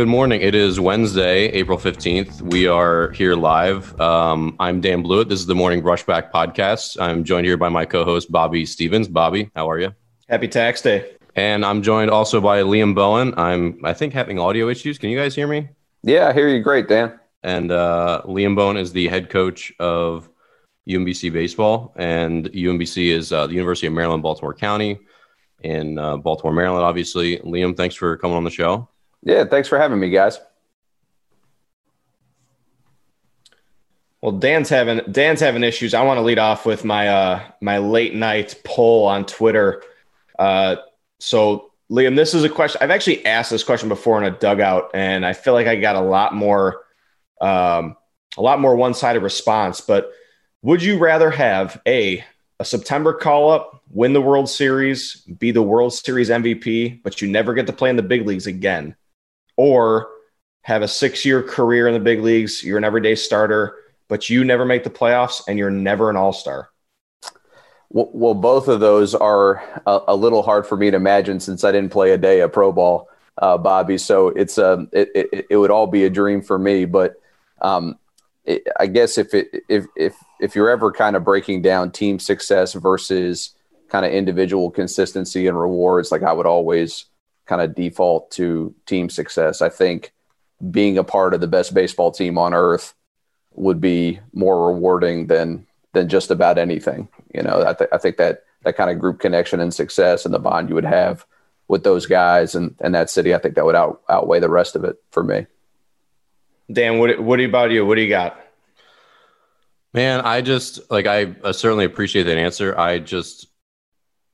good morning. It is Wednesday, April 15th. We are here live. Um, I'm Dan Blewett. This is the Morning Rushback Podcast. I'm joined here by my co host, Bobby Stevens. Bobby, how are you? Happy tax day. And I'm joined also by Liam Bowen. I'm, I think, having audio issues. Can you guys hear me? Yeah, I hear you great, Dan. And uh, Liam Bowen is the head coach of UMBC Baseball. And UMBC is uh, the University of Maryland, Baltimore County in uh, Baltimore, Maryland, obviously. Liam, thanks for coming on the show. Yeah, thanks for having me, guys. Well, Dan's having Dan's having issues. I want to lead off with my uh, my late night poll on Twitter. Uh, so, Liam, this is a question I've actually asked this question before in a dugout, and I feel like I got a lot more um, a lot more one sided response. But would you rather have a a September call up, win the World Series, be the World Series MVP, but you never get to play in the big leagues again, or have a six year career in the big leagues, you're an everyday starter, but you never make the playoffs and you're never an all star? Well, both of those are a, a, little hard for me to imagine since I didn't play a day of pro ball, uh, Bobby. So it's um, it, it, it would all be a dream for me. But um, it, I guess if it if if if you're ever kind of breaking down team success versus kind of individual consistency and rewards, like I would always kind of default to team success. I think being a part of the best baseball team on earth would be more rewarding than than just about anything. You know, I, th- I think that that kind of group connection and success and the bond you would have with those guys and, and that city, I think that would out, outweigh the rest of it for me. Dan, what what about you? What do you got? Man, I just like I uh, certainly appreciate that answer. I just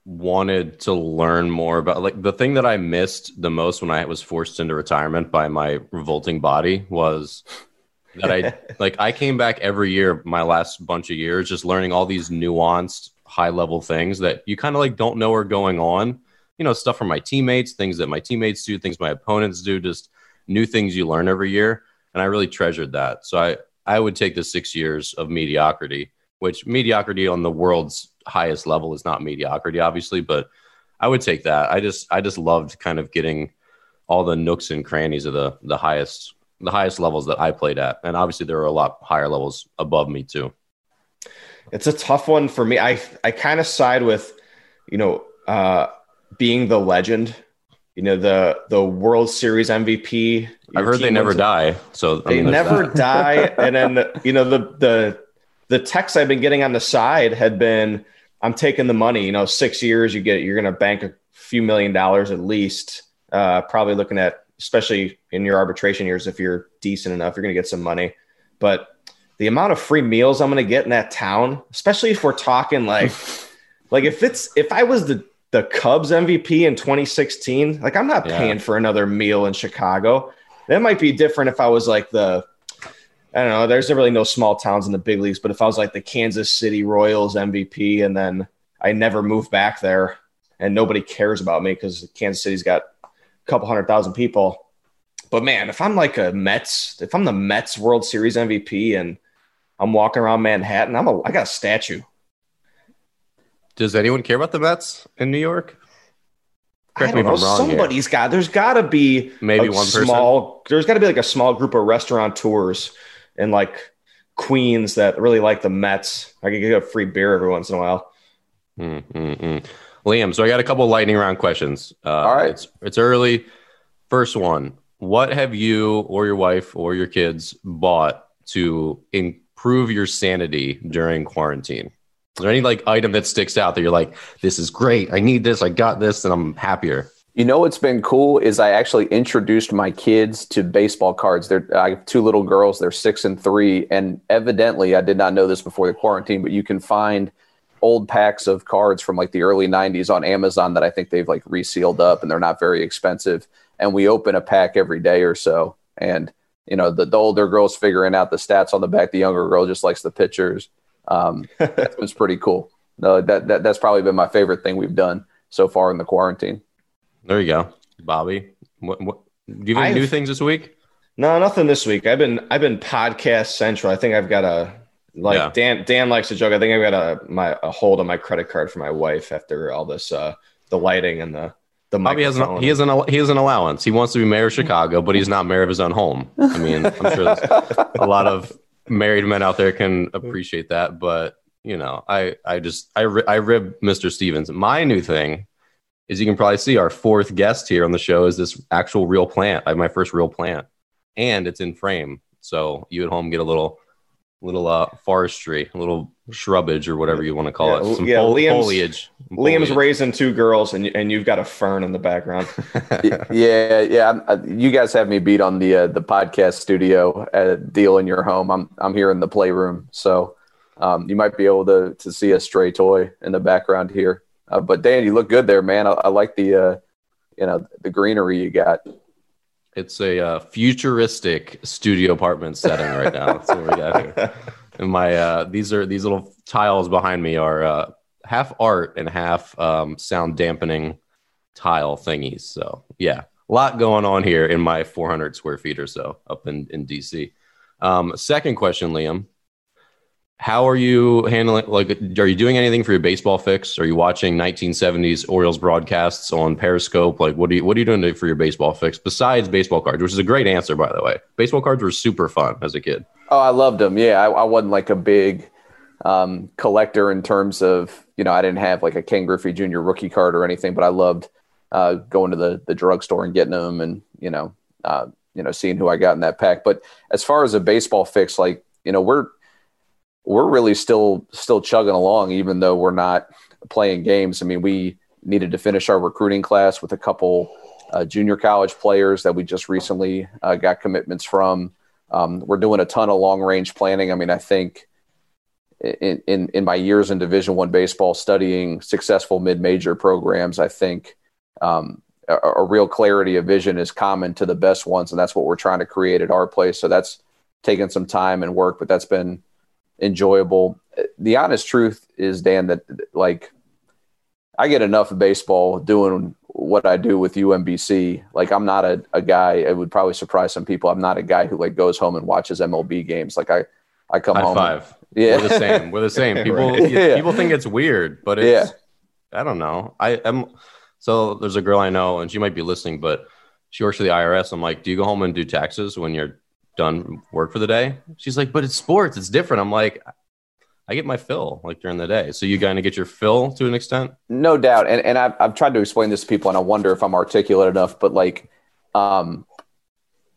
wanted to learn more about like the thing that I missed the most when I was forced into retirement by my revolting body was that I like I came back every year my last bunch of years just learning all these nuanced high level things that you kind of like don't know are going on. You know, stuff from my teammates, things that my teammates do, things my opponents do, just new things you learn every year. And I really treasured that. So I I would take the six years of mediocrity, which mediocrity on the world's highest level is not mediocrity, obviously, but I would take that. I just I just loved kind of getting all the nooks and crannies of the the highest the highest levels that I played at, and obviously there were a lot higher levels above me too. It's a tough one for me. I I kind of side with, you know, uh, being the legend you know the the World Series MVP. I've heard they never die, so they I mean, never die. And then you know the the the texts I've been getting on the side had been, "I'm taking the money." You know, six years you get you're going to bank a few million dollars at least. Uh, probably looking at, especially in your arbitration years, if you're decent enough, you're going to get some money. But the amount of free meals I'm going to get in that town, especially if we're talking like, like if it's if I was the the Cubs MVP in 2016, like I'm not paying for another meal in Chicago. That might be different if I was like the I don't know, there's really no small towns in the big leagues, but if I was like the Kansas City Royals MVP and then I never moved back there and nobody cares about me because Kansas City's got a couple hundred thousand people. But man, if I'm like a Mets, if I'm the Mets World Series MVP and I'm walking around Manhattan, I'm a I got a statue does anyone care about the Mets in New York? Correct I don't know. Somebody's here. got. There's got to be maybe one small. Person? There's got to be like a small group of restaurateurs in like Queens that really like the Mets. I could get a free beer every once in a while. Mm-mm-mm. Liam, so I got a couple lightning round questions. Uh, All right, it's, it's early. First one: What have you or your wife or your kids bought to improve your sanity during quarantine? Is there any like item that sticks out that you're like, this is great. I need this. I got this, and I'm happier. You know what's been cool is I actually introduced my kids to baseball cards. They're I have two little girls. They're six and three, and evidently I did not know this before the quarantine, but you can find old packs of cards from like the early 90s on Amazon that I think they've like resealed up and they're not very expensive. And we open a pack every day or so. And, you know, the, the older girl's figuring out the stats on the back. The younger girl just likes the pictures. Um, that was pretty cool. No, that, that that's probably been my favorite thing we've done so far in the quarantine. There you go, Bobby. What, what do you have any new things this week? No, nothing this week. I've been I've been podcast central. I think I've got a like yeah. Dan Dan likes to joke. I think I've got a my a hold on my credit card for my wife after all this uh the lighting and the the Bobby has an he has an he has an allowance. He wants to be mayor of Chicago, but he's not mayor of his own home. I mean, I'm sure a lot of married men out there can appreciate that, but you know, I I just I I rib Mr. Stevens. My new thing is you can probably see our fourth guest here on the show is this actual real plant. I have my first real plant, and it's in frame, so you at home get a little little uh forestry, a little shrubbage or whatever you want to call Yeah, it. Some yeah, fol- Liam's- foliage. Liam's Foliage. raising two girls, and and you've got a fern in the background. yeah, yeah. I'm, uh, you guys have me beat on the uh, the podcast studio uh, deal in your home. I'm I'm here in the playroom, so um, you might be able to to see a stray toy in the background here. Uh, but Dan, you look good there, man. I, I like the uh, you know the greenery you got. It's a uh, futuristic studio apartment setting right now. That's what we got here. And my uh, these are these little tiles behind me are uh, half art and half um, sound dampening tile thingies. So yeah, a lot going on here in my 400 square feet or so up in in DC. Um, second question, Liam. How are you handling? Like, are you doing anything for your baseball fix? Are you watching 1970s Orioles broadcasts on Periscope? Like, what are you what are you doing for your baseball fix besides baseball cards? Which is a great answer, by the way. Baseball cards were super fun as a kid. Oh, I loved them. Yeah, I, I wasn't like a big um, collector in terms of you know I didn't have like a Ken Griffey Jr. rookie card or anything, but I loved uh, going to the the drugstore and getting them, and you know uh, you know seeing who I got in that pack. But as far as a baseball fix, like you know we're we're really still still chugging along, even though we're not playing games. I mean, we needed to finish our recruiting class with a couple uh, junior college players that we just recently uh, got commitments from. Um, we're doing a ton of long range planning. I mean, I think in in, in my years in Division One baseball, studying successful mid major programs, I think um, a, a real clarity of vision is common to the best ones, and that's what we're trying to create at our place. So that's taken some time and work, but that's been enjoyable. The honest truth is, Dan, that like I get enough of baseball doing what I do with UMBC. Like I'm not a, a guy, it would probably surprise some people. I'm not a guy who like goes home and watches MLB games. Like I, I come High home. five. Yeah. We're the same. We're the same. People Right. Yeah. people think it's weird, but it's I don't know. I am so there's a girl I know and she might be listening, but she works for the IRS. I'm like, do you go home and do taxes when you're done work for the day? She's like, but it's sports. It's different. I'm like, I get my fill like during the day. So you kind of get your fill to an extent. No doubt. And and I've I've tried to explain this to people and I wonder if I'm articulate enough, but like um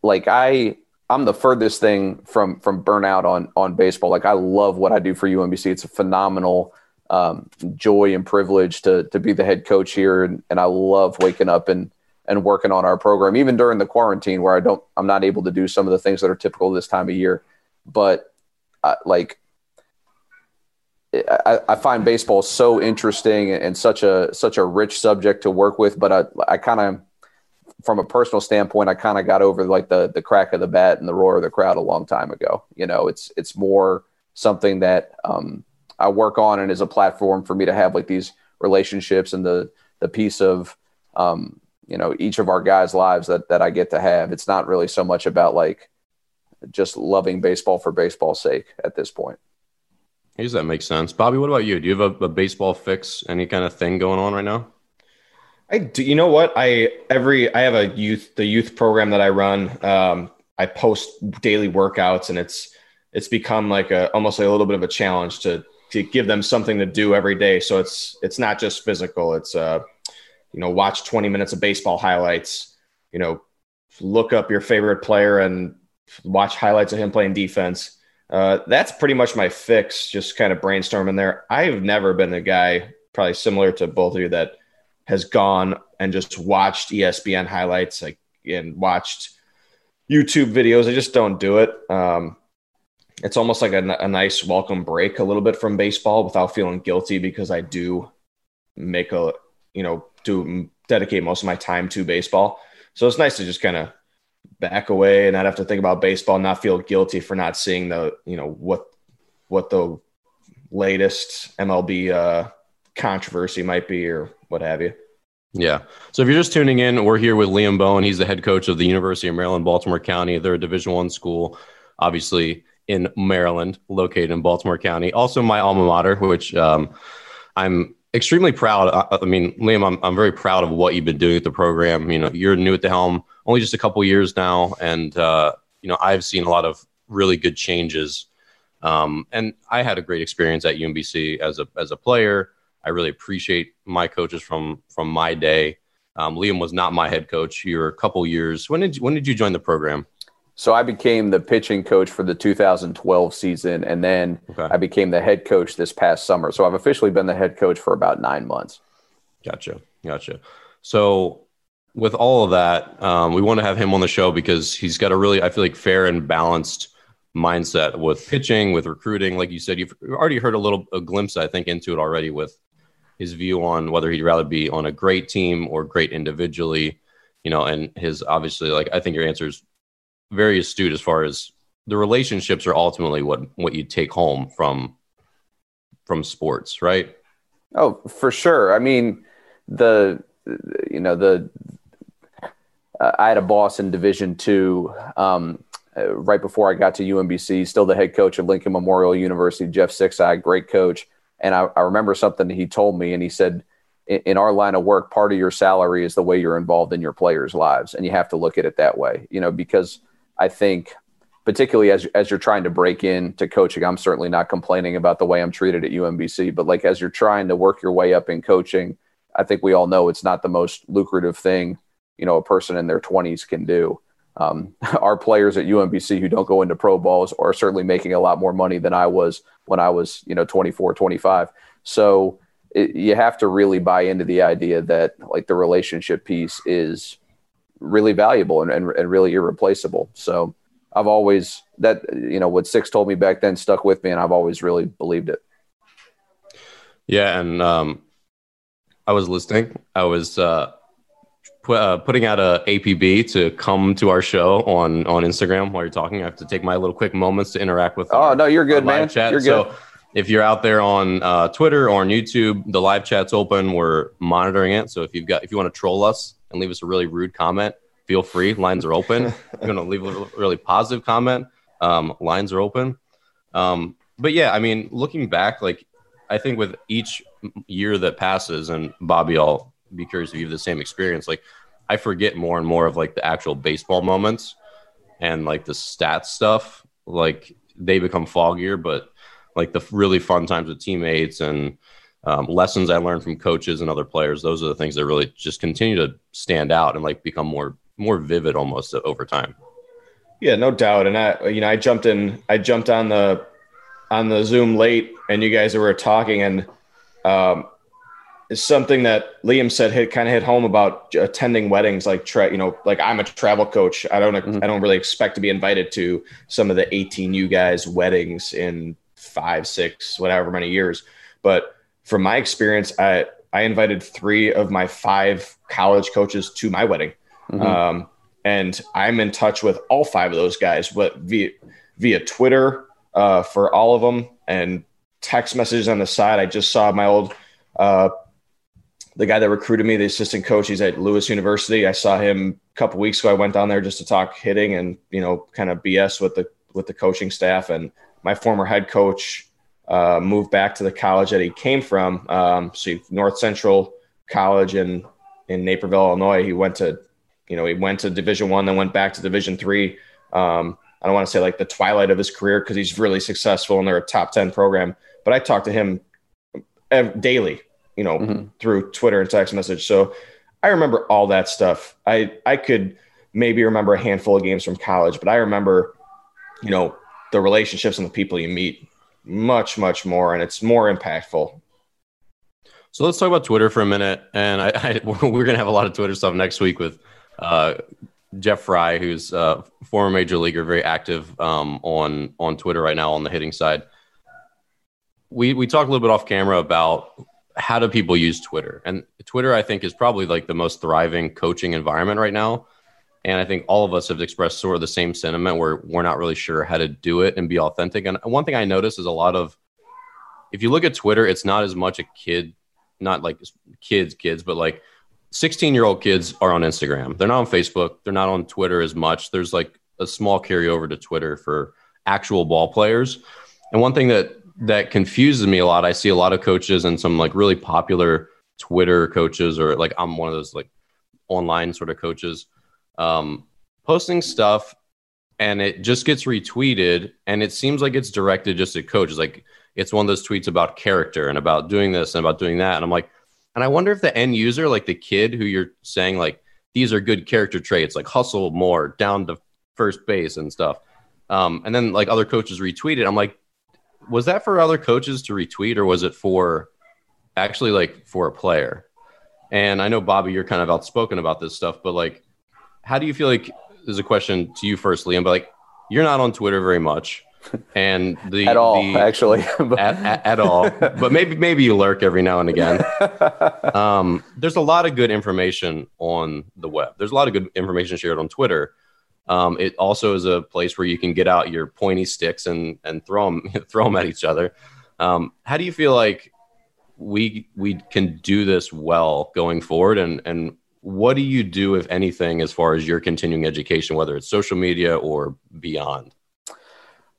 like I I'm the furthest thing from from burnout on on baseball. Like I love what I do for UMBC. It's a phenomenal um, joy and privilege to to be the head coach here, and, and I love waking up and and working on our program, even during the quarantine where I don't I'm not able to do some of the things that are typical this time of year. But uh, like I, I find baseball so interesting and such a such a rich subject to work with. But I I kind of from a personal standpoint, I kind of got over like the the crack of the bat and the roar of the crowd a long time ago. You know, it's it's more something that um, I work on and is a platform for me to have like these relationships and the the piece of um, you know each of our guys' lives that that I get to have. It's not really so much about like just loving baseball for baseball's sake at this point. I guess that makes sense. Bobby, what about you? Do you have a, a baseball fix, any kind of thing going on right now? I do. You know what? I every I have a youth the youth program that I run. Um, I post daily workouts, and it's it's become like a almost like a little bit of a challenge to to give them something to do every day. So it's it's not just physical. It's uh, you know, watch twenty minutes of baseball highlights. You know, look up your favorite player and watch highlights of him playing defense. Uh, that's pretty much my fix. Just kind of brainstorming there. I've never been a guy, probably similar to both of you, that has gone and just watched ESPN highlights like and watched YouTube videos. I just don't do it. Um, it's almost like a, a nice welcome break a little bit from baseball without feeling guilty because I do make a you know do dedicate most of my time to baseball. So it's nice to just kind of back away and not have to think about baseball, not feel guilty for not seeing the you know what what the latest MLB uh, controversy might be or what have you. Yeah. So if you're just tuning in, we're here with Liam Bowen. He's the head coach of the University of Maryland, Baltimore County. They're a Division One school, obviously in Maryland, located in Baltimore County. Also, my alma mater, which um, I'm extremely proud. I, I, mean, Liam, I'm, I'm very proud of what you've been doing at the program. You know, you're new at the helm, only just a couple years now, and uh, you know, I've seen a lot of really good changes. Um, and I had a great experience at UMBC as a as a player. I really appreciate my coaches from from my day. Um, Liam was not my head coach. You were a couple years. When did you, when did you join the program? So I became the pitching coach for the 2012 season, and then okay. I became the head coach this past summer. So I've officially been the head coach for about nine months. Gotcha, gotcha. So with all of that, um, we want to have him on the show because he's got a really, I feel like, fair and balanced mindset with pitching, with recruiting. Like you said, you've already heard a little a glimpse, I think, into it already with his view on whether he'd rather be on a great team or great individually. You know, and his obviously, like I think your answer is very astute as far as the relationships are ultimately what what you take home from from sports, right? Oh, for sure. I mean, the you know the uh, I had a boss in Division Two um, uh, right before I got to UMBC. Still the head coach of Lincoln Memorial University, Jeff Sziksai, great coach. And I, I remember something he told me, and he said, in our line of work, part of your salary is the way you're involved in your players' lives, and you have to look at it that way. You know, because I think particularly as as you're trying to break into coaching, I'm certainly not complaining about the way I'm treated at UMBC, but like as you're trying to work your way up in coaching, I think we all know it's not the most lucrative thing, you know, a person in their 20s can do. Um, our players at UMBC who don't go into pro balls are certainly making a lot more money than I was when I was, you know, 24, 25. So it, you have to really buy into the idea that like the relationship piece is really valuable and, and, and really irreplaceable. So I've always that you know what Six told me back then stuck with me, and I've always really believed it. Yeah, and um, I was listening. I was uh, pu- uh, putting out a APB to come to our show on on Instagram while you're talking. I have to take my little quick moments to interact with. Oh our, no, you're good, man. Chat. You're good. So if you're out there on uh, Twitter or on YouTube, the live chat's open. We're monitoring it. So if you've got if you want to troll us, and leave us a really rude comment, feel free. Lines are open. You're going to leave a really positive comment. Um, lines are open. Um, but yeah, I mean, looking back, like I think with each year that passes, and Bobby, I'll be curious if you have the same experience. Like I forget more and more of like the actual baseball moments and like the stats stuff. Like they become foggier, but like the really fun times with teammates and um, lessons I learned from coaches and other players. Those are the things that really just continue to stand out and like become more more vivid almost over time. Yeah, no doubt. And I, you know, I jumped in, I jumped on the on the Zoom late, and you guys were talking, and um, something that Liam said hit kind of hit home about attending weddings. Like, tra- you know, like I'm a travel coach. I don't, mm-hmm. I don't really expect to be invited to some of the 18 you guys' weddings in five, six, whatever many years, but from my experience, I I invited three of my five college coaches to my wedding, mm-hmm. um, and I'm in touch with all five of those guys, but via via Twitter uh, for all of them and text messages on the side. I just saw my old uh, the guy that recruited me, the assistant coach. He's at Lewis University. I saw him a couple weeks ago. I went down there just to talk hitting and you know kind of BS with the with the coaching staff and my former head coach uh, moved back to the college that he came from. Um, so North Central College in in Naperville, Illinois. He went to, you know, he went to Division One, then went back to Division Three. Um, I don't want to say like the twilight of his career because he's really successful and they're a top ten program. But I talked to him daily, you know, mm-hmm. through Twitter and text message. So I remember all that stuff. I I could maybe remember a handful of games from college, but I remember, you know, the relationships and the people you meet much, much more, and it's more impactful. So let's talk about Twitter for a minute. And I, I we're to have a lot of Twitter stuff next week with uh, Jeff Frye, who's a former major leaguer, very active um, on on Twitter right now on the hitting side. We we talked a little bit off camera about how do people use Twitter, and Twitter I think is probably like the most thriving coaching environment right now. And I think all of us have expressed sort of the same sentiment where we're not really sure how to do it and be authentic. And one thing I notice is a lot of, if you look at Twitter, it's not as much a kid, not like kids, kids, but like 16 year old kids are on Instagram. They're not on Facebook. They're not on Twitter as much. There's like a small carryover to Twitter for actual ball players. And one thing that that confuses me a lot. I see a lot of coaches and some like really popular Twitter coaches, or like I'm one of those like online sort of coaches, um, posting stuff and it just gets retweeted and it seems like it's directed just at coaches. Like it's one of those tweets about character and about doing this and about doing that. And I'm like, and I wonder if the end user, like the kid who you're saying, like, these are good character traits, like hustle more, down to first base and stuff. Um, and then like other coaches retweeted. I'm like, was that for other coaches to retweet or was it for actually like for a player? And I know Bobby, you're kind of outspoken about this stuff, but like, how do you feel like? There's a question to you first, Liam. But like, you're not on Twitter very much and the at all the, actually. at, at, at, all. But maybe maybe you lurk every now and again. Um, there's a lot of good information on the web. There's a lot of good information shared on twitter. Um, it also is a place where you can get out your pointy sticks and and throw them throw them at each other. Um, how do you feel like we we can do this well going forward? And and what do you do if anything as far as your continuing education whether it's social media or beyond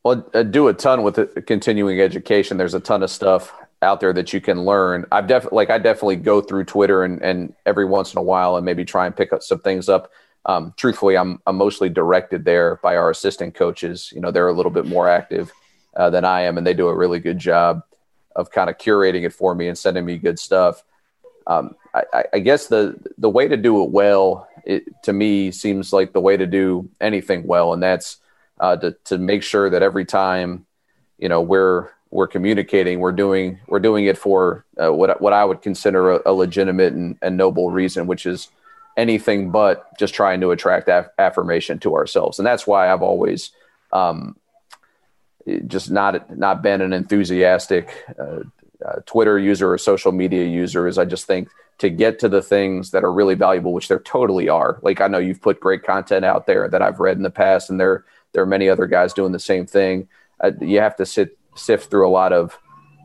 well, I do a ton with continuing education. There's a ton of stuff out there that you can learn. I've definitely like I definitely go through Twitter and and every once in a while and maybe try and pick up some things up. Um, truthfully, I'm I'm mostly directed there by our assistant coaches. You know, they're a little bit more active uh, than I am, and they do a really good job of kind of curating it for me and sending me good stuff. Um, I, I, guess the the way to do it well, it, to me, seems like the way to do anything well, and that's uh, to to make sure that every time you know we're we're communicating, we're doing we're doing it for uh, what what I would consider a, a legitimate and, and, noble reason, which is anything but just trying to attract af- affirmation to ourselves, and that's why I've always um, just not not been an enthusiastic uh, uh, Twitter user or social media user. Is I just think to get to the things that are really valuable, which there totally are. Like I know you've put great content out there that I've read in the past, and they're there are many other guys doing the same thing. Uh, you have to sit sift through a lot of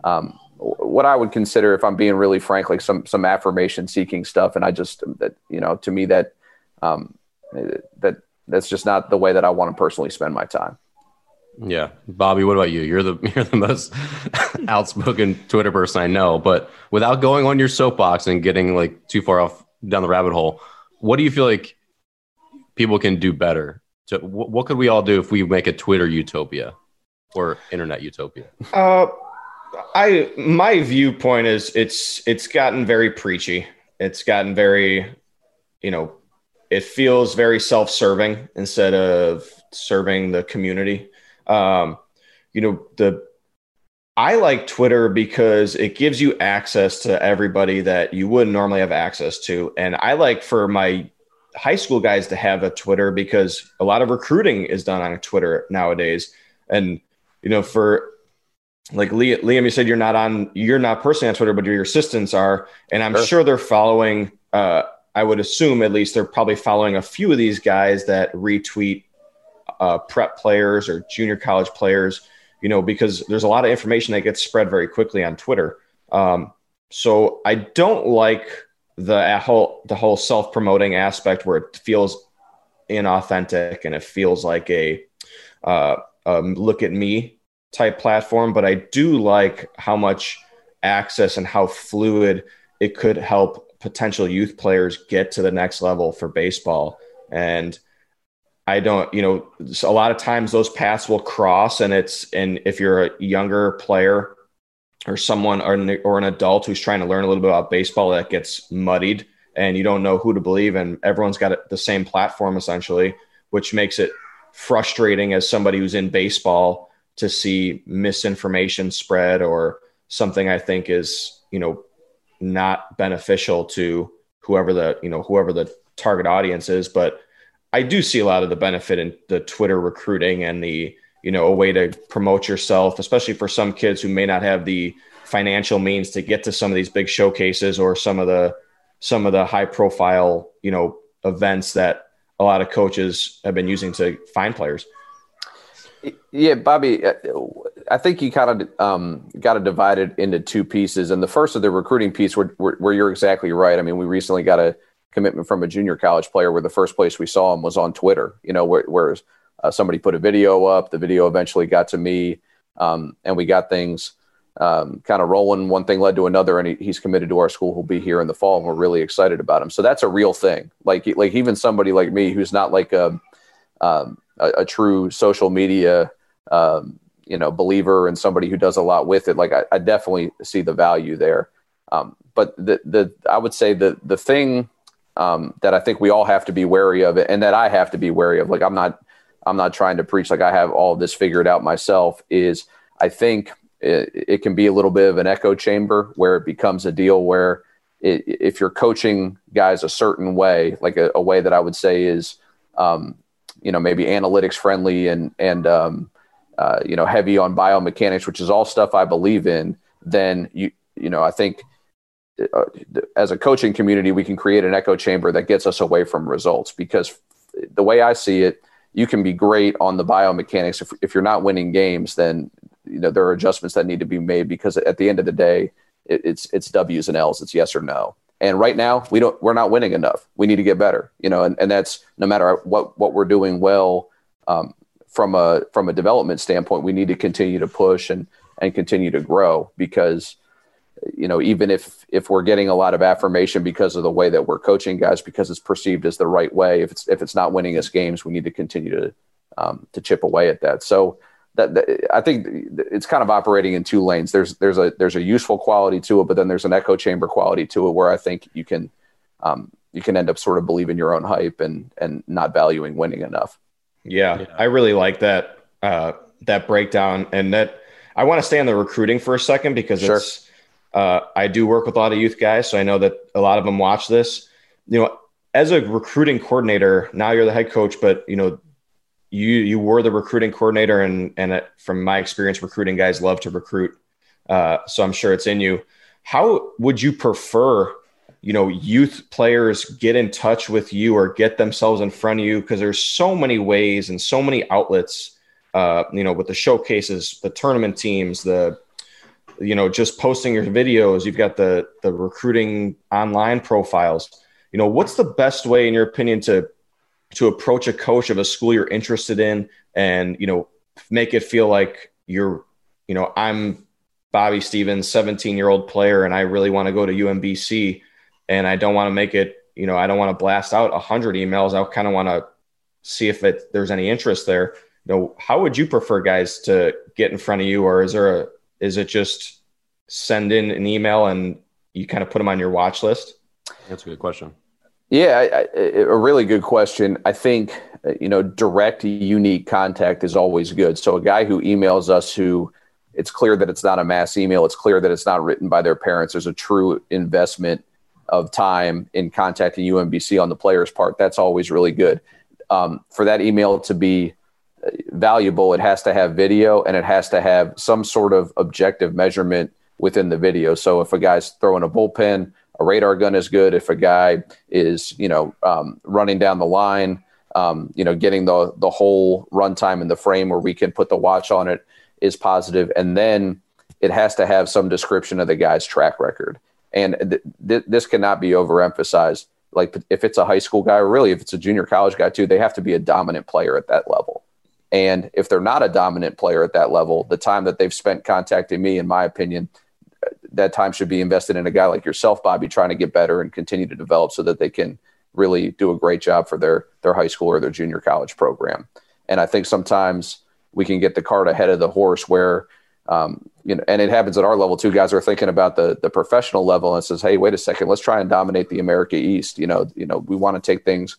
um, what I would consider, if I'm being really frank, like some some affirmation seeking stuff. And I just that you know to me that um, that that's just not the way that I want to personally spend my time. Yeah, Bobby, what about you? You're the you're the most outspoken Twitter person I know, but without going on your soapbox and getting like too far off down the rabbit hole, what do you feel like people can do better so, w- what could we all do if we make a Twitter utopia or internet utopia? Uh, I my viewpoint is it's it's gotten very preachy. It's gotten very, you know, it feels very self-serving instead of serving the community. Um, you know, the I like Twitter because it gives you access to everybody that you wouldn't normally have access to, and I like for my high school guys to have a Twitter because a lot of recruiting is done on Twitter nowadays. And, you know, for like Liam, you said you're not on, you're not personally on Twitter, but your assistants are. And I'm sure, sure they're following, uh, I would assume at least they're probably following a few of these guys that retweet uh, prep players or junior college players, you know, because there's a lot of information that gets spread very quickly on Twitter. Um, so I don't like the whole the whole self promoting aspect where it feels inauthentic and it feels like a uh, um, look at me type platform. But I do like how much access and how fluid it could help potential youth players get to the next level for baseball. And I don't, you know, a lot of times those paths will cross, and it's and if you're a younger player or someone or an, or an adult who's trying to learn a little bit about baseball that gets muddied and you don't know who to believe and everyone's got the same platform essentially which makes it frustrating as somebody who's in baseball to see misinformation spread or something i think is you know not beneficial to whoever the you know whoever the target audience is but i do see a lot of the benefit in the twitter recruiting and the you know a way to promote yourself especially for some kids who may not have the financial means to get to some of these big showcases or some of the some of the high profile you know events that a lot of coaches have been using to find players. Yeah bobby uh, i think you kind of um, got to divide it into two pieces. And the first of the recruiting piece where, where, where you're exactly right. I mean we recently got a commitment from a junior college player where the first place we saw him was on twitter you know where, whereas uh, somebody put a video up. The video eventually got to me, um, and we got things um, kind of rolling. One thing led to another, and he, he's committed to our school. He'll be here in the fall, and we're really excited about him. So that's a real thing. Like like even somebody like me who's not like a um, a, a, true social media um, you know believer and somebody who does a lot with it. Like I, I definitely see the value there. Um, but the the I would say the the thing um, that I think we all have to be wary of it, and that I have to be wary of. Like I'm not I'm not trying to preach like I have all this figured out myself. Is I think it, it, can be a little bit of an echo chamber where it becomes a deal where it, if you're coaching guys a certain way, like a, a way that I would say is, um, you know, maybe analytics friendly and and um, uh, you know heavy on biomechanics, which is all stuff I believe in, then you you know I think as a coaching community we can create an echo chamber that gets us away from results because the way I see it, you can be great on the biomechanics. If if you're not winning games, then you know there are adjustments that need to be made because at the end of the day it, it's it's w's and l's. It's yes or no. And right now we don't we're not winning enough. We need to get better you know and, and that's no matter what what we're doing well um, from a from a development standpoint we need to continue to push and and continue to grow because you know even if if we're getting a lot of affirmation because of the way that we're coaching guys because it's perceived as the right way if it's if it's not winning us games we need to continue to um, to chip away at that so that, that, I think it's kind of operating in two lanes. There's there's a there's a useful quality to it, but then there's an echo chamber quality to it where I think you can um, you can end up sort of believing your own hype and and not valuing winning enough. Yeah, yeah. I really like that uh, that breakdown, and that I want to stay on the recruiting for a second because sure. it's uh, I do work with a lot of youth guys, so I know that a lot of them watch this. You know, as a recruiting coordinator, now you're the head coach, but you know you you were the recruiting coordinator, and and it, from my experience, recruiting guys love to recruit. Uh, so I'm sure it's in you. How would you prefer, you know, youth players get in touch with you or get themselves in front of you? Because there's so many ways and so many outlets. Uh, you know, with the showcases, the tournament teams, the you know, just posting your videos. You've got the the recruiting online profiles. You know, what's the best way, in your opinion, to to approach a coach of a school you're interested in and you know make it feel like you're you know i'm bobby stevens 17 year old player and i really want to go to umbc and i don't want to make it you know i don't want to blast out 100 emails i kind of want to see if it, there's any interest there you know how would you prefer guys to get in front of you or is there a is it just send in an email and you kind of put them on your watch list that's a good question yeah, I, I, a really good question. I think uh, you know direct, unique contact is always good. So a guy who emails us who it's clear that it's not a mass email, it's clear that it's not written by their parents. There's a true investment of time in contacting UMBC on the player's part. That's always really good. Um, for that email to be valuable, it has to have video and it has to have some sort of objective measurement within the video. So if a guy's throwing a bullpen a radar gun is good. If a guy is you know um, running down the line um, you know getting the the whole runtime in the frame where we can put the watch on it is positive. And then it has to have some description of the guy's track record. And th- th- this cannot be overemphasized. Like if it's a high school guy or really if it's a junior college guy too they have to be a dominant player at that level and if they're not a dominant player at that level the time that they've spent contacting me in my opinion that time should be invested in a guy like yourself, Bobby, trying to get better and continue to develop so that they can really do a great job for their their high school or their junior college program. And I think sometimes we can get the cart ahead of the horse where um, you know, and it happens at our level too. Guys are thinking about the the professional level and says, "Hey, wait a second, let's try and dominate the America East." You know, you know, we want to take things,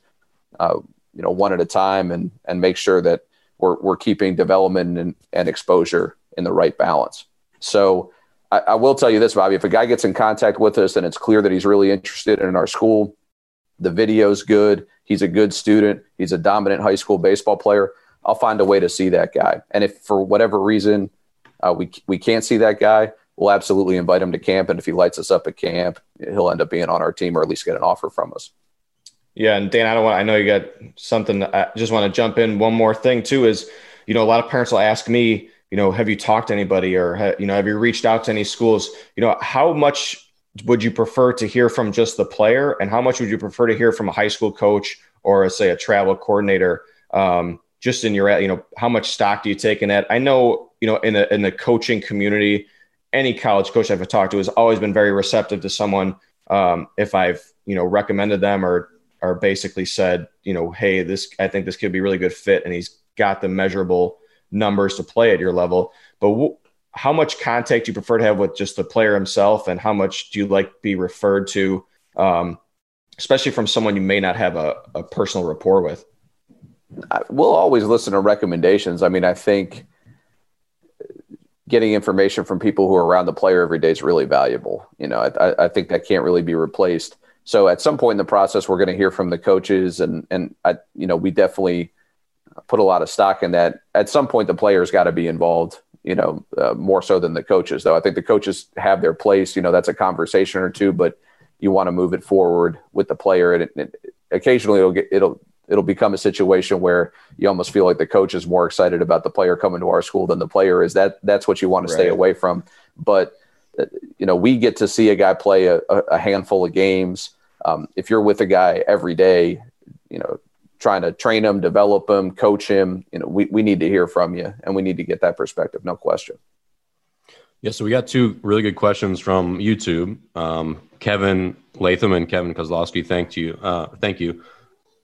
uh, you know, one at a time and and make sure that we're we're keeping development and, and exposure in the right balance. So I, I, will tell you this, Bobby. If a guy gets in contact with us and it's clear that he's really interested in our school, the video's good, he's a good student, he's a dominant high school baseball player, I'll find a way to see that guy. And if for whatever reason uh, we we can't see that guy, we'll absolutely invite him to camp. And if he lights us up at camp, he'll end up being on our team or at least get an offer from us. Yeah, and Dan, I don't want. I know you got something. I just want to jump in. One more thing too is, you know, a lot of parents will ask me, you know, have you talked to anybody or, you know, have you reached out to any schools? You know, how much would you prefer to hear from just the player and how much would you prefer to hear from a high school coach or say a travel coordinator? Um, just in your, you know, how much stock do you take in that? I know, you know, in the, in the coaching community, any college coach I've talked to has always been very receptive to someone um, if I've you know recommended them or or basically said you know hey this I think this could be really good fit and he's got the measurable numbers to play at your level. But w- how much contact do you prefer to have with just the player himself, and how much do you like be referred to, um, especially from someone you may not have a, a personal rapport with? We'll always listen to recommendations. I mean, I think getting information from people who are around the player every day is really valuable. You know, I, I think that can't really be replaced. So at some point in the process, we're going to hear from the coaches, and and I, you know, we definitely put a lot of stock in that. At some point, the players got to be involved. You know, uh, more so than the coaches, though. I think the coaches have their place. You know, that's a conversation or two, but you want to move it forward with the player, and it, it, occasionally it'll get it'll it'll become a situation where you almost feel like the coach is more excited about the player coming to our school than the player is. That that's what you want to right. stay away from. But uh, you know, we get to see a guy play a, a handful of games. Um, if you're with a guy every day, you know, trying to train him, develop him, coach him, you know, we, we need to hear from you and we need to get that perspective. No question. Yeah. So we got two really good questions from YouTube. Um, Kevin Latham and Kevin Kozlowski. Thank you. Uh, thank you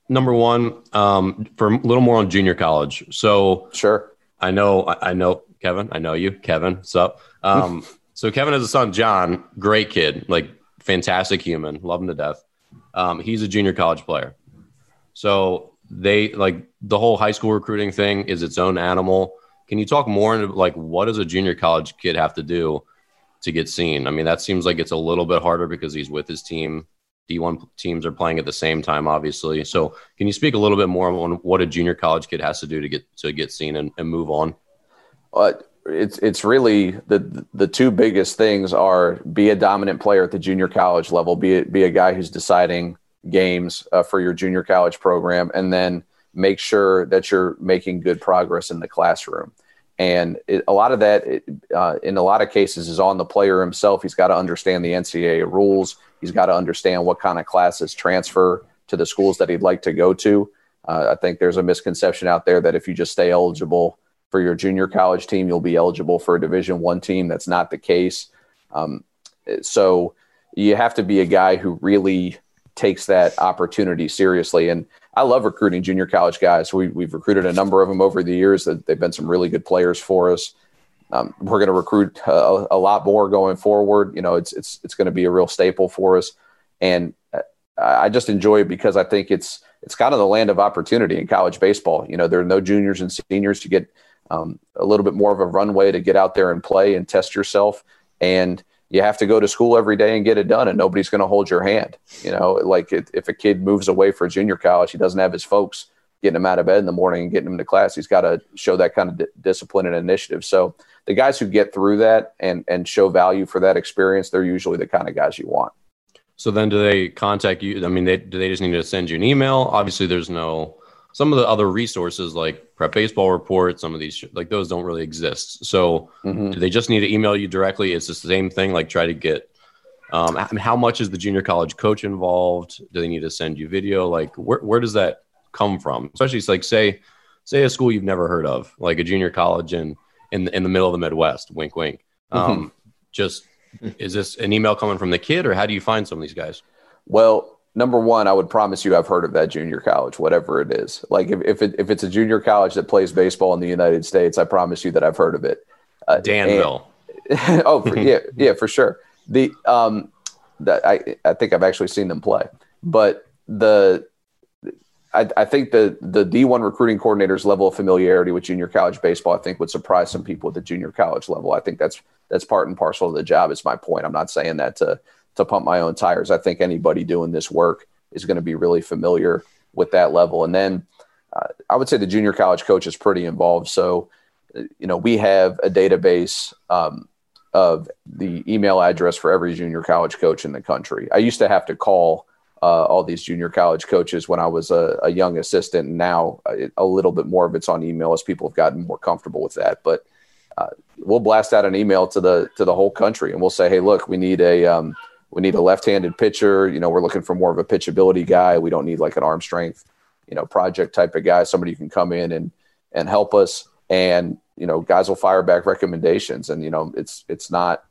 number one, um, for a little more on junior college. So sure, I know, I know Kevin. I know you, Kevin. What's up? Um, so Kevin has a son, John. Great kid, like fantastic human. Love him to death. Um, he's a junior college player. So they like the whole high school recruiting thing is its own animal. Can you talk more into like what does a junior college kid have to do to get seen? I mean, that seems like it's a little bit harder because he's with his team D1 teams are playing at the same time, obviously. So, can you speak a little bit more on what a junior college kid has to do to get to get seen and, and move on? Uh, it's it's really the the two biggest things are be a dominant player at the junior college level, be a, be a guy who's deciding games uh, for your junior college program, and then make sure that you're making good progress in the classroom. And it, a lot of that, it, uh, in a lot of cases, is on the player himself. He's got to understand the NCAA rules. He's got to understand what kind of classes transfer to the schools that he'd like to go to. Uh, I think there's a misconception out there that if you just stay eligible for your junior college team, you'll be eligible for a Division One team. That's not the case. Um, so you have to be a guy who really takes that opportunity seriously. And I love recruiting junior college guys. We, have recruited a number of them over the years. That they've been some really good players for us. Um, we're going to recruit a, a, lot more going forward. You know, it's it's it's going to be a real staple for us, and uh, I just enjoy it because I think it's it's kind of the land of opportunity in college baseball. You know, there are no juniors and seniors to get um, a little bit more of a runway to get out there and play and test yourself, and you have to go to school every day and get it done, and nobody's going to hold your hand. You know, like it, if a kid moves away for junior college, he doesn't have his folks getting him out of bed in the morning and getting him to class. He's got to show that kind of d- discipline and initiative. So the guys who get through that and and show value for that experience, they're usually the kind of guys you want. So then, do they contact you? I mean, they, do they just need to send you an email? Obviously, there's no some of the other resources like Prep Baseball Report. Some of these like those don't really exist. So mm-hmm. do they just need to email you directly? It's the same thing. Like try to get. Um, I mean, how much is the junior college coach involved? Do they need to send you video? Like where where does that come from? Especially it's like say say a school you've never heard of, like a junior college in in in the middle of the Midwest. Wink, wink. Mm-hmm. Um, just is this an email coming from the kid, or how do you find some of these guys? Well, number one, I would promise you I've heard of that junior college, whatever it is. Like if if, it, if it's a junior college that plays baseball in the United States, I promise you that I've heard of it. Uh, Danville. And, oh, for, yeah, yeah, for sure. The um, that I I think I've actually seen them play, but the I, I, think the the D1 recruiting coordinator's level of familiarity with junior college baseball, I think, would surprise some people at the junior college level. I think that's that's part and parcel of the job. Is my point. I'm not saying that to to pump my own tires. I think anybody doing this work is going to be really familiar with that level. And then uh, I would say the junior college coach is pretty involved. So, you know, we have a database um, of the email address for every junior college coach in the country. I used to have to call uh, all these junior college coaches when I was a, a young assistant. Now a, a little bit more of it's on email as people have gotten more comfortable with that. But uh, we'll blast out an email to the to the whole country and we'll say, hey, look, we need a um, we need a left-handed pitcher. You know, we're looking for more of a pitchability guy. We don't need like an arm strength, you know, project type of guy. Somebody who can come in and and help us. And you know, guys will fire back recommendations. And you know, it's it's not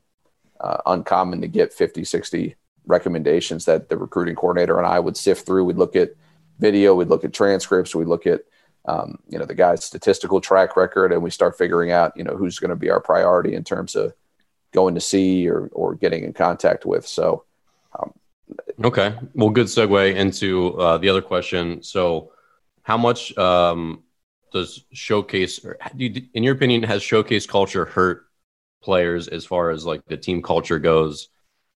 uh, uncommon to get 50, 60 recommendations that the recruiting coordinator and I would sift through. We'd look at video, we'd look at transcripts, we'd look at um, you know the guy's statistical track record, and we start figuring out you know who's going to be our priority in terms of going to see or or getting in contact with. So. Um, okay, well, good segue into uh, the other question. So, how much um, does showcase, or in your opinion, has showcase culture hurt players as far as like the team culture goes?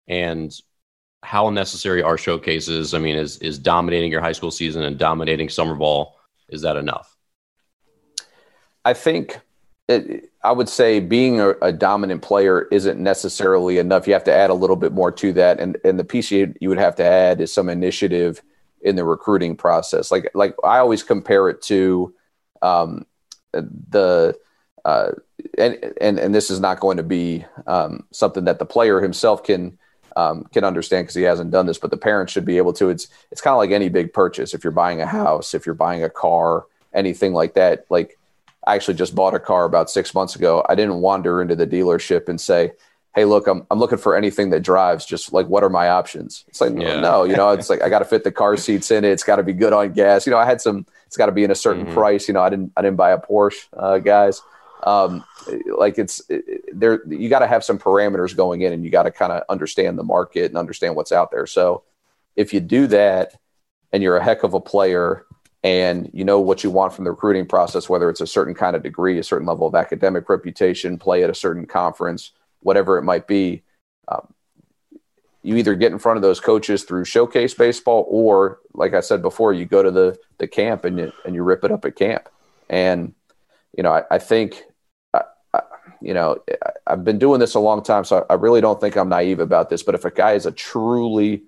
And how necessary are showcases? I mean, is is dominating your high school season and dominating summer ball is that enough? I think it, I would say being a, a, dominant player isn't necessarily enough. You have to add a little bit more to that, and and the piece you, you would have to add is some initiative in the recruiting process. Like like I always compare it to um, the uh, and, and and this is not going to be um, something that the player himself can um, can understand because he hasn't done this, but the parents should be able to. It's it's kind of like any big purchase. If you're buying a house, if you're buying a car, anything like that. Like I actually just bought a car about six months ago. I didn't wander into the dealership and say, "Hey, look, I'm I'm looking for anything that drives. Just like what are my options?" It's like yeah. no, you know, it's like I got to fit the car seats in it. It's got to be good on gas. You know, I had some. It's got to be in a certain mm-hmm. price. You know, I didn't I didn't buy a Porsche, uh, guys. Um, like it's it, there, you got to have some parameters going in, and you got to kind of understand the market and understand what's out there. So if you do that, and you're a heck of a player, and you know what you want from the recruiting process, whether it's a certain kind of degree, a certain level of academic reputation, play at a certain conference, whatever it might be. Um, you either get in front of those coaches through showcase baseball, or like I said before, you go to the the camp and you and you rip it up at camp. And you know, I, I think you know, I've been doing this a long time, so I really don't think I'm naive about this. But if a guy is a truly,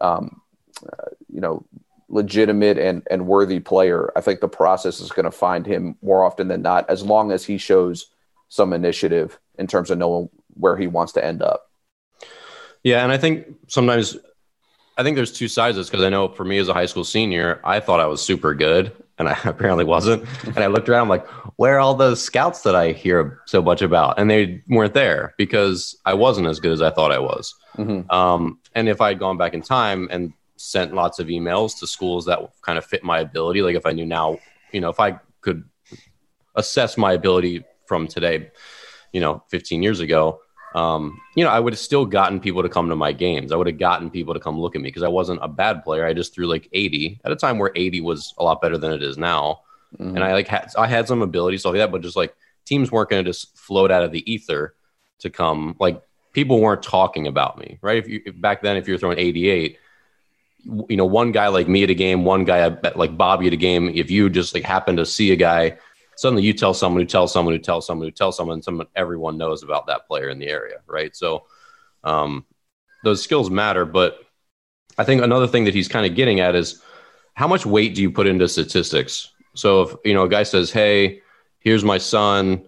um, uh, you know, legitimate and, and worthy player, I think the process is going to find him more often than not, as long as he shows some initiative in terms of knowing where he wants to end up. Yeah, and I think sometimes I think there's two sides of this because I know for me as a high school senior, I thought I was super good and I apparently wasn't. And I looked around, I'm like, where are all those scouts that I hear so much about? And they weren't there because I wasn't as good as I thought I was. Mm-hmm. Um, and if I had gone back in time and sent lots of emails to schools that kind of fit my ability, like if I knew now, you know, if I could assess my ability from today, you know, 15 years ago, um, you know, I would have still gotten people to come to my games. I would have gotten people to come look at me because I wasn't a bad player. I just threw like 80 at a time where 80 was a lot better than it is now. Mm-hmm. And I like had I had some ability, stuff like that, but just like teams weren't going to just float out of the ether to come. Like people weren't talking about me, right? If you if back then, if you're throwing 88, you know, one guy like me at a game, one guy like Bobby at a game. If you just like happen to see a guy suddenly you tell someone who tells someone who tells someone who tells someone, someone everyone knows about that player in the area, right? So um, those skills matter, but I think another thing that he's kind of getting at is how much weight do you put into statistics? So if you know a guy says, "Hey, here's my son,"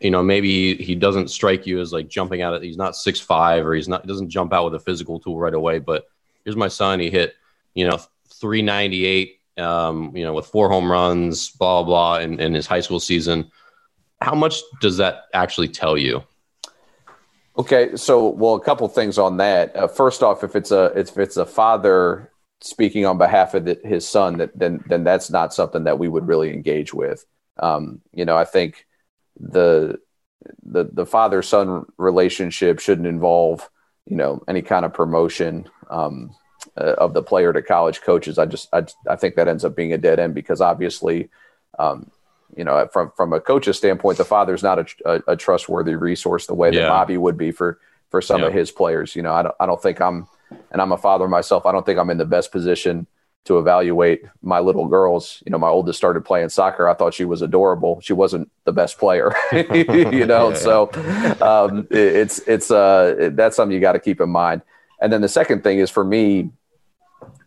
you know maybe he, doesn't strike you as like jumping out. Of, he's not six five or he's not doesn't jump out with a physical tool right away. But here's my son. He hit you know 398 um, you know, with four home runs, blah, blah, blah, in, in his high school season. How much does that actually tell you? Okay, so well, a couple things on that. Uh, first off, if it's a if it's a father speaking on behalf of the, his son, that then then that's not something that we would really engage with. Um, you know, I think the the the father son relationship shouldn't involve you know any kind of promotion. Um, uh, of the player to college coaches. I just I, I think that ends up being a dead end because obviously, um, you know, from from a coach's standpoint, the father's not a, a, a trustworthy resource the way that Bobby would be for for some yeah. of his players. You know, I don't I don't think I'm, and I'm a father myself. I don't think I'm in the best position to evaluate my little girls. You know, my oldest started playing soccer. I thought she was adorable. She wasn't the best player, you know. yeah. So um, it, it's it's uh that's something you got to keep in mind. And then the second thing is for me,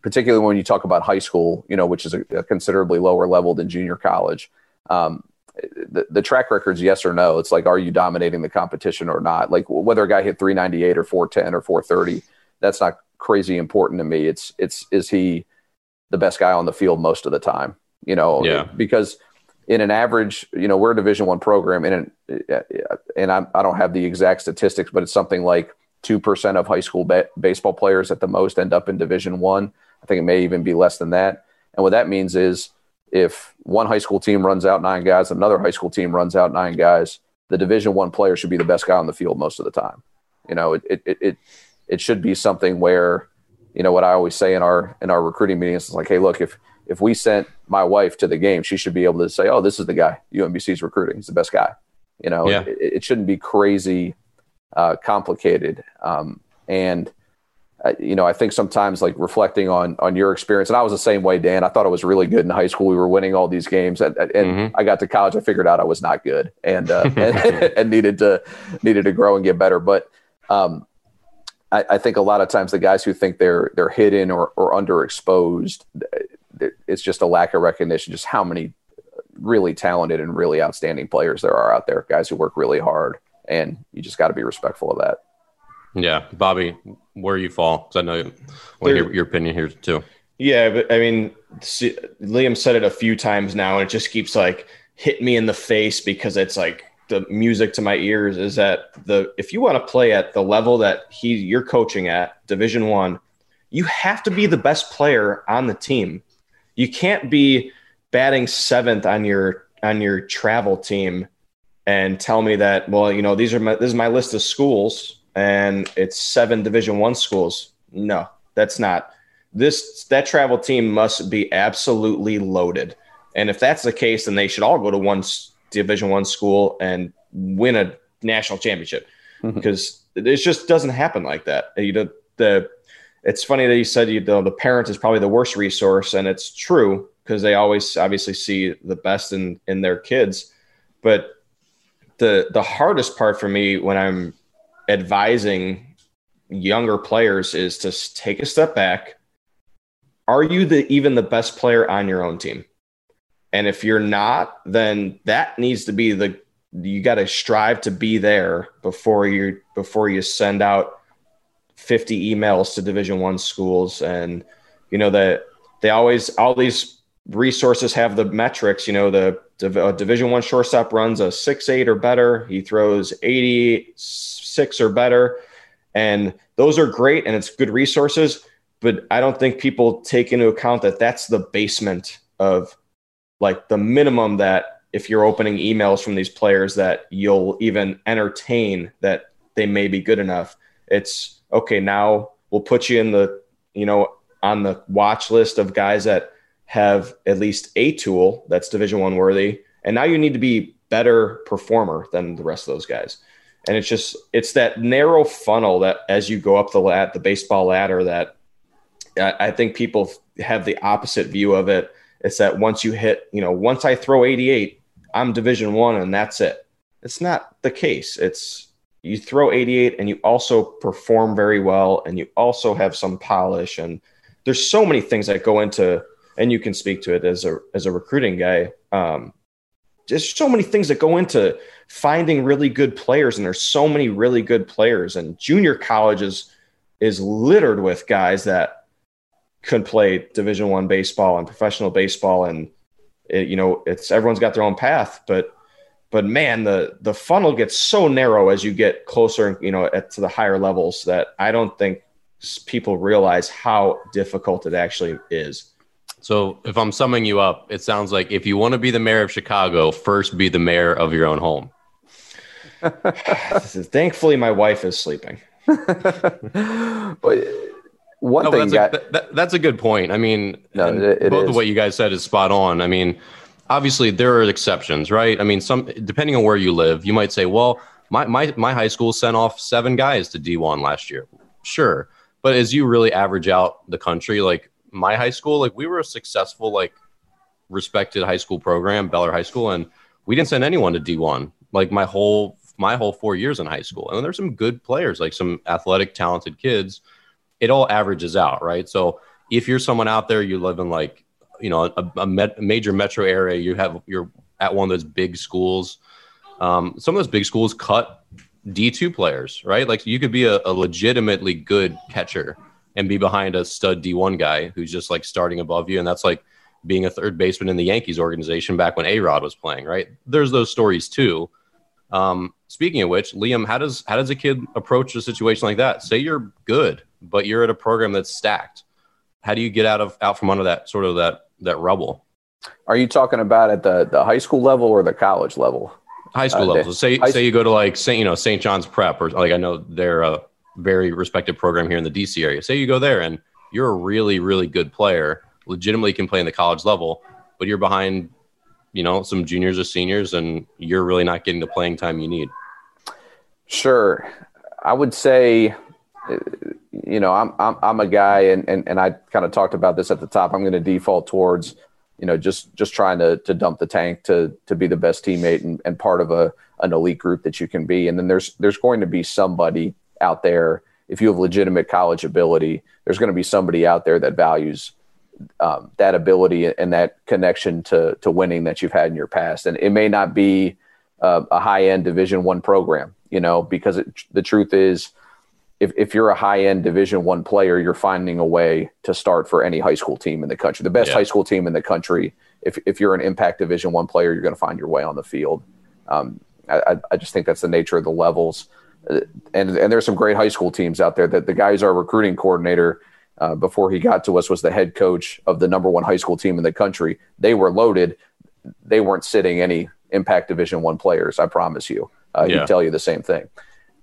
particularly when you talk about high school, you know, which is a, a considerably lower level than junior college. Um, the, the track record's yes or no. It's like, are you dominating the competition or not? Like whether a guy hit 398 or 410 or 430, that's not crazy important to me. It's, it's, is he the best guy on the field most of the time? You know, yeah. because in an average, you know, we're a division one program and, an, and I, I don't have the exact statistics, but it's something like two percent of high school ba- baseball players at the most end up in Division One. I. I think it may even be less than that. And what that means is if one high school team runs out nine guys, another high school team runs out nine guys, the Division One player should be the best guy on the field most of the time. You know, it it it it should be something where, you know, what I always say in our in our recruiting meetings is like, hey, look, if if we sent my wife to the game, she should be able to say, oh, this is the guy UMBC's recruiting. He's the best guy. You know, yeah. it, it, shouldn't be crazy uh, complicated. Um, and uh, you know, I think sometimes like reflecting on on your experience, and I was the same way, Dan. I thought I was really good in high school. We were winning all these games, and, and mm-hmm. I got to college. I figured out I was not good, and uh, and, and, needed to needed to grow and get better. But um, I, I, think a lot of times the guys who think they're they're hidden or or underexposed, it's just a lack of recognition. Just how many really talented and really outstanding players there are out there, guys who work really hard, and you just got to be respectful of that. Yeah, Bobby, where you fall? Because I know I want your opinion here too. Yeah, but I mean, see, Liam said it a few times now, and it just keeps like hitting me in the face because it's like the music to my ears. Is that the if you want to play at the level that he you're coaching at Division One, you have to be the best player on the team. You can't be batting seventh on your on your travel team and tell me that well you know these are my, this is my list of schools and it's seven division one schools no that's not this that travel team must be absolutely loaded and if that's the case then they should all go to one division one school and win a national championship. Mm-hmm. because it just doesn't happen like that. You know the it's funny that you said you know the parent is probably the worst resource and it's true because they always obviously see the best in in their kids. But the the hardest part for me when i'm advising younger players is to take a step back. Are you the even the best player on your own team and if you're not then that needs to be the you got to strive to be there before you before you send out 50 emails to division 1 schools and you know that they always all these resources have the metrics. You know, the Division One shortstop runs a six eight or better. He throws eighty six or better, and those are great and it's good resources. But I don't think people take into account that that's the basement of like the minimum that if you're opening emails from these players that you'll even entertain that they may be good enough. It's okay. Now we'll put you in the you know on the watch list of guys that have at least a tool that's division one worthy and now you need to be better performer than the rest of those guys and it's just it's that narrow funnel that as you go up the lat the baseball ladder that I, I think people have the opposite view of it it's that once you hit you know once i throw 88 i'm division one and that's it it's not the case it's you throw 88 and you also perform very well and you also have some polish and there's so many things that go into and you can speak to it as a as a recruiting guy. Um, there's so many things that go into finding really good players, and there's so many really good players. And junior college is is littered with guys that could play Division One baseball and professional baseball, and it, you know, it's everyone's got their own path, but but man, the the funnel gets so narrow as you get closer, you know, at, to the higher levels that I don't think people realize how difficult it actually is. So, if I'm summing you up, it sounds like if you want to be the mayor of Chicago, first be the mayor of your own home. Thankfully, my wife is sleeping. but one no, thing that's, got, a, that, that's a good point. I mean, no, it, it both is. of what you guys said is spot on. I mean, obviously there are exceptions, right? I mean, some depending on where you live, you might say, well, my my my high school sent off seven guys to D1 last year. Sure, but as you really average out the country, like my high school, like we were a successful, like respected high school program, Beller High School, and we didn't send anyone to D1 like my whole my whole four years in high school. And there's some good players, like some athletic, talented kids. It all averages out, right? So if you're someone out there, you live in like you know a, a major metro area, you have you're at one of those big schools. Um, some of those big schools cut D2 players, right? Like you could be a, a legitimately good catcher and be behind a stud D1 guy who's just like starting above you. And that's like being a third baseman in the Yankees organization back when A Rod was playing, right? There's those stories too. Um, speaking of which, Liam, how does how does a kid approach a situation like that? Say you're good, but you're at a program that's stacked. How do you get out of out from under that sort of that that rubble? Are you talking about at the the high school level or the college level? High school uh, level. So say say you go to like Saint you know St. John's Prep or like I know they're a very respected program here in the DC area. Say you go there and you're a really really good player, legitimately can play in the college level, but you're behind you know some juniors or seniors and you're really not getting the playing time you need. Sure. I would say you know, I'm I'm I'm a guy and and, and I kind of talked about this at the top. I'm going to default towards you know just just trying to to dump the tank to to be the best teammate and, and part of a an elite group that you can be and then there's there's going to be somebody out there if you have legitimate college ability there's going to be somebody out there that values um, that ability and that connection to to winning that you've had in your past and it may not be uh, a high end division one program you know because it, the truth is if, if you're a high end division one player you're finding a way to start for any high school team in the country. The best yeah. high school team in the country if, if you're an impact division one player you're going to find your way on the field. Um, I, I just think that's the nature of the levels. Uh, and and there's some great high school teams out there that the guys our recruiting coordinator uh, before he got to us was the head coach of the number one high school team in the country. They were loaded. They weren't sitting any impact division one players i promise you. Uh, yeah. he'd tell you the same thing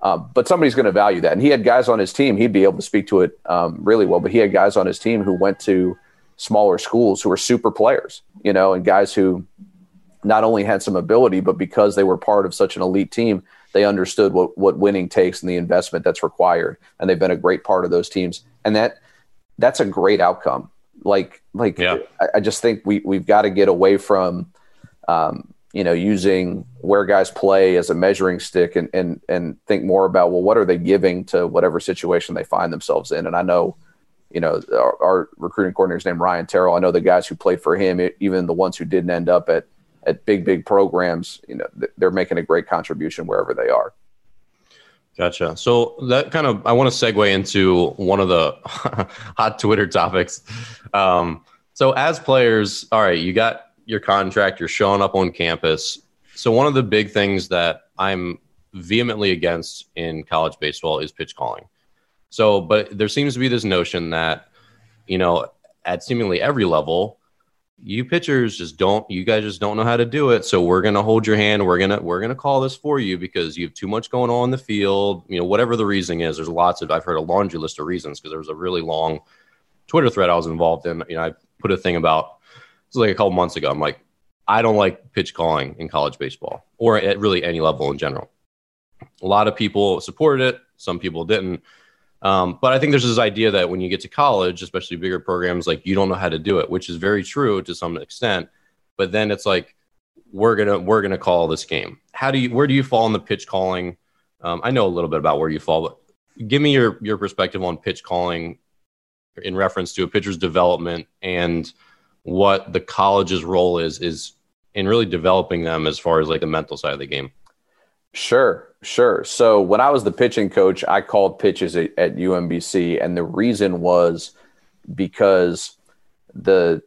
um, but somebody's going to value that. And he had guys on his team, he'd be able to speak to it um, really well, but he had guys on his team who went to smaller schools who were super players, you know, and guys who not only had some ability, but because they were part of such an elite team, they understood what, what winning takes and the investment that's required. And they've been a great part of those teams. And that that's a great outcome. Like, like yeah. I, I, just think we, we've got to get away from, um, you know, using where guys play as a measuring stick and, and, and think more about, well, what are they giving to whatever situation they find themselves in? And I know, you know, our, our recruiting coordinator's named Ryan Terrell. I know the guys who played for him, even the ones who didn't end up at, at big, big programs, you know, they're making a great contribution wherever they are. Gotcha. So that kind of, I want to segue into one of the hot Twitter topics. Um, so as players, all right, you got your contract, you're showing up on campus. So one of the big things that I'm vehemently against in college baseball is pitch calling. So, but there seems to be this notion that, you know, at seemingly every level, you pitchers just don't you guys just don't know how to do it so we're going to hold your hand we're going to we're going to call this for you because you have too much going on in the field you know whatever the reasoning is there's lots of i've heard a laundry list of reasons because there was a really long twitter thread i was involved in you know i put a thing about was like a couple months ago. I'm like, I don't like pitch calling in college baseball or at really any level in general. A lot of people supported it, some people didn't. Um, but I think there's this idea that when you get to college, especially bigger programs, like you don't know how to do it, which is very true to some extent. But then it's like we're gonna we're gonna call this game. How do you where do you fall in the pitch calling? Um, I know a little bit about where you fall, but give me your your perspective on pitch calling in reference to a pitcher's development and what the college's role is is in really developing them as far as like the mental side of the game. Sure, sure. So when I was the pitching coach, I called pitches at, at UMBC, and the reason was because the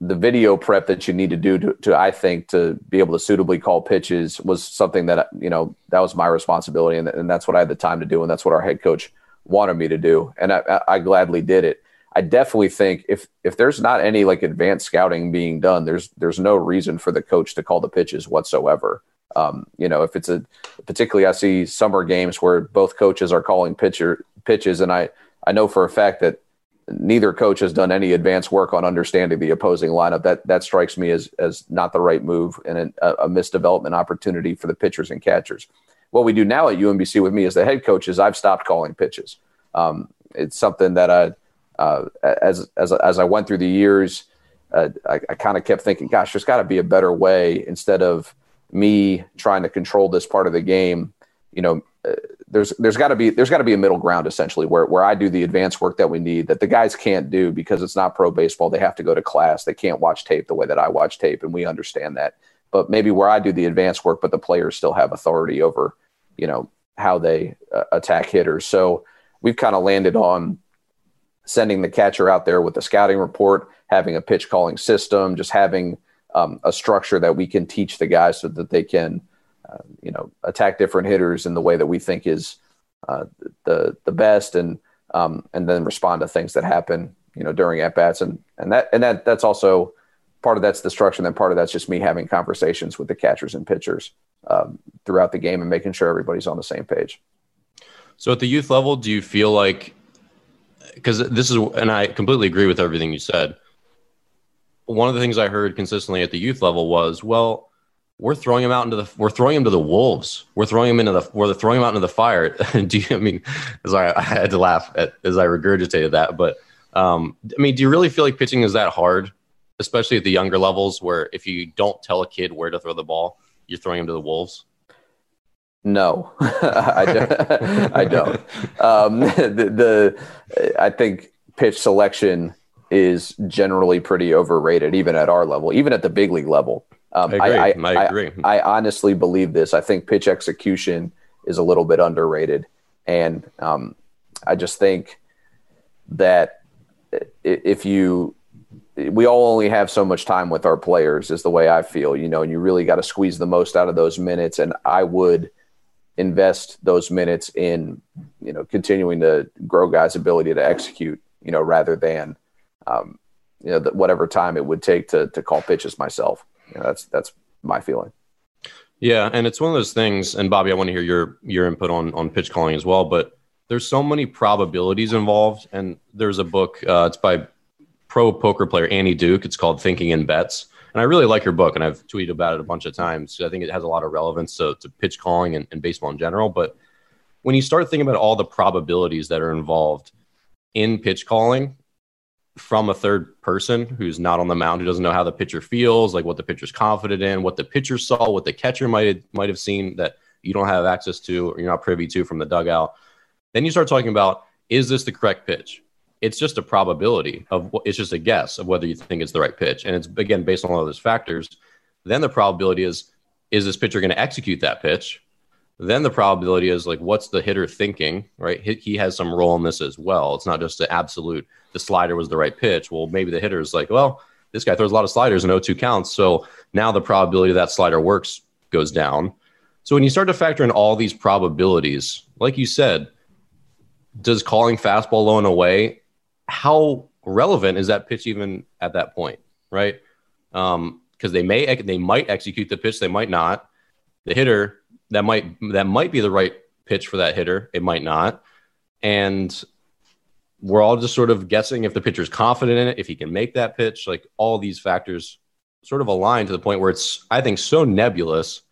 the video prep that you need to do to, to, I think to be able to suitably call pitches was something that you know that was my responsibility and, and that's what I had the time to do and that's what our head coach wanted me to do and I, I gladly did it. I definitely think if if there's not any like advanced scouting being done, there's there's no reason for the coach to call the pitches whatsoever. Um, you know, if it's a particularly I see summer games where both coaches are calling pitcher pitches, and I I know for a fact that neither coach has done any advanced work on understanding the opposing lineup. That that strikes me as as not the right move and a, a missed development opportunity for the pitchers and catchers. What we do now at UMBC with me as the head coach is I've stopped calling pitches. Um, it's something that I uh, as as as I went through the years, uh, I, I kind of kept thinking, gosh, there's got to be a better way instead of me trying to control this part of the game. You know, uh, there's there's got to be there's got to be a middle ground essentially where where I do the advanced work that we need that the guys can't do because it's not pro baseball. They have to go to class. They can't watch tape the way that I watch tape, and we understand that. But maybe where I do the advanced work, but the players still have authority over, you know, how they uh, attack hitters. So we've kind of landed on sending the catcher out there with a scouting report, having a pitch calling system, just having um, a structure that we can teach the guys so that they can uh, you know attack different hitters in the way that we think is uh, the the best, and um, and then respond to things that happen you know during at bats, and and that and that that's also part of that's the structure, and then part of that's just me having conversations with the catchers and pitchers um, throughout the game and making sure everybody's on the same page. So at the youth level, do you feel like because this is and I completely agree with everything you said. One of the things I heard consistently at the youth level was, well, we're throwing him out into the we're throwing him to the wolves. We're throwing him into the we're throwing him out into the fire. do you? I mean, I, I had to laugh at, as I regurgitated that, but um, I mean, do you really feel like pitching is that hard, especially at the younger levels, where if you don't tell a kid where to throw the ball, you're throwing him to the wolves? No, I don't. I don't. Um, the, the I think pitch selection is generally pretty overrated, even at our level, even at the big league level. Um, I, agree. I, I, I agree. I, honestly believe this. I think pitch execution is a little bit underrated, and um, I just think that if you we all only have so much time with our players is the way I feel, you know, and you really got to squeeze the most out of those minutes. And I would invest those minutes in, you know, continuing to grow guys' ability to execute, you know, rather than, um, you know, whatever time it would take to to call pitches myself. You know, that's that's my feeling. Yeah, and it's one of those things. And Bobby, I want to hear your your input on on pitch calling as well. But there's so many probabilities involved, and there's a book. Uh, it's by pro poker player Annie Duke. It's called Thinking in Bets. And I really like your book, and I've tweeted about it a bunch of times. I think it has a lot of relevance to, to pitch calling and, and baseball in general. But when you start thinking about all the probabilities that are involved in pitch calling from a third person who's not on the mound, who doesn't know how the pitcher feels, like what the pitcher's confident in, what the pitcher saw, what the catcher might might have seen that you don't have access to or you're not privy to from the dugout. Then you start talking about is this the correct pitch? It's just a probability of it's just a guess of whether you think it's the right pitch. And it's again based on all those factors. Then the probability is is this pitcher going to execute that pitch? Then the probability is like what's the hitter thinking right? He, he has some role in this as well. It's not just the absolute the slider was the right pitch. Well maybe the hitter is like well this guy throws a lot of sliders and 0-2 counts. So now the probability that slider works goes down. So when you start to factor in all these probabilities like you said does calling fastball low and away how relevant is that pitch even at that point, right? Because um, they may they might execute the pitch, they might not. The hitter that might that might be the right pitch for that hitter, it might not, and we're all just sort of guessing if the pitcher's confident in it, if he can make that pitch. Like all these factors sort of align to the point where it's I think so nebulous.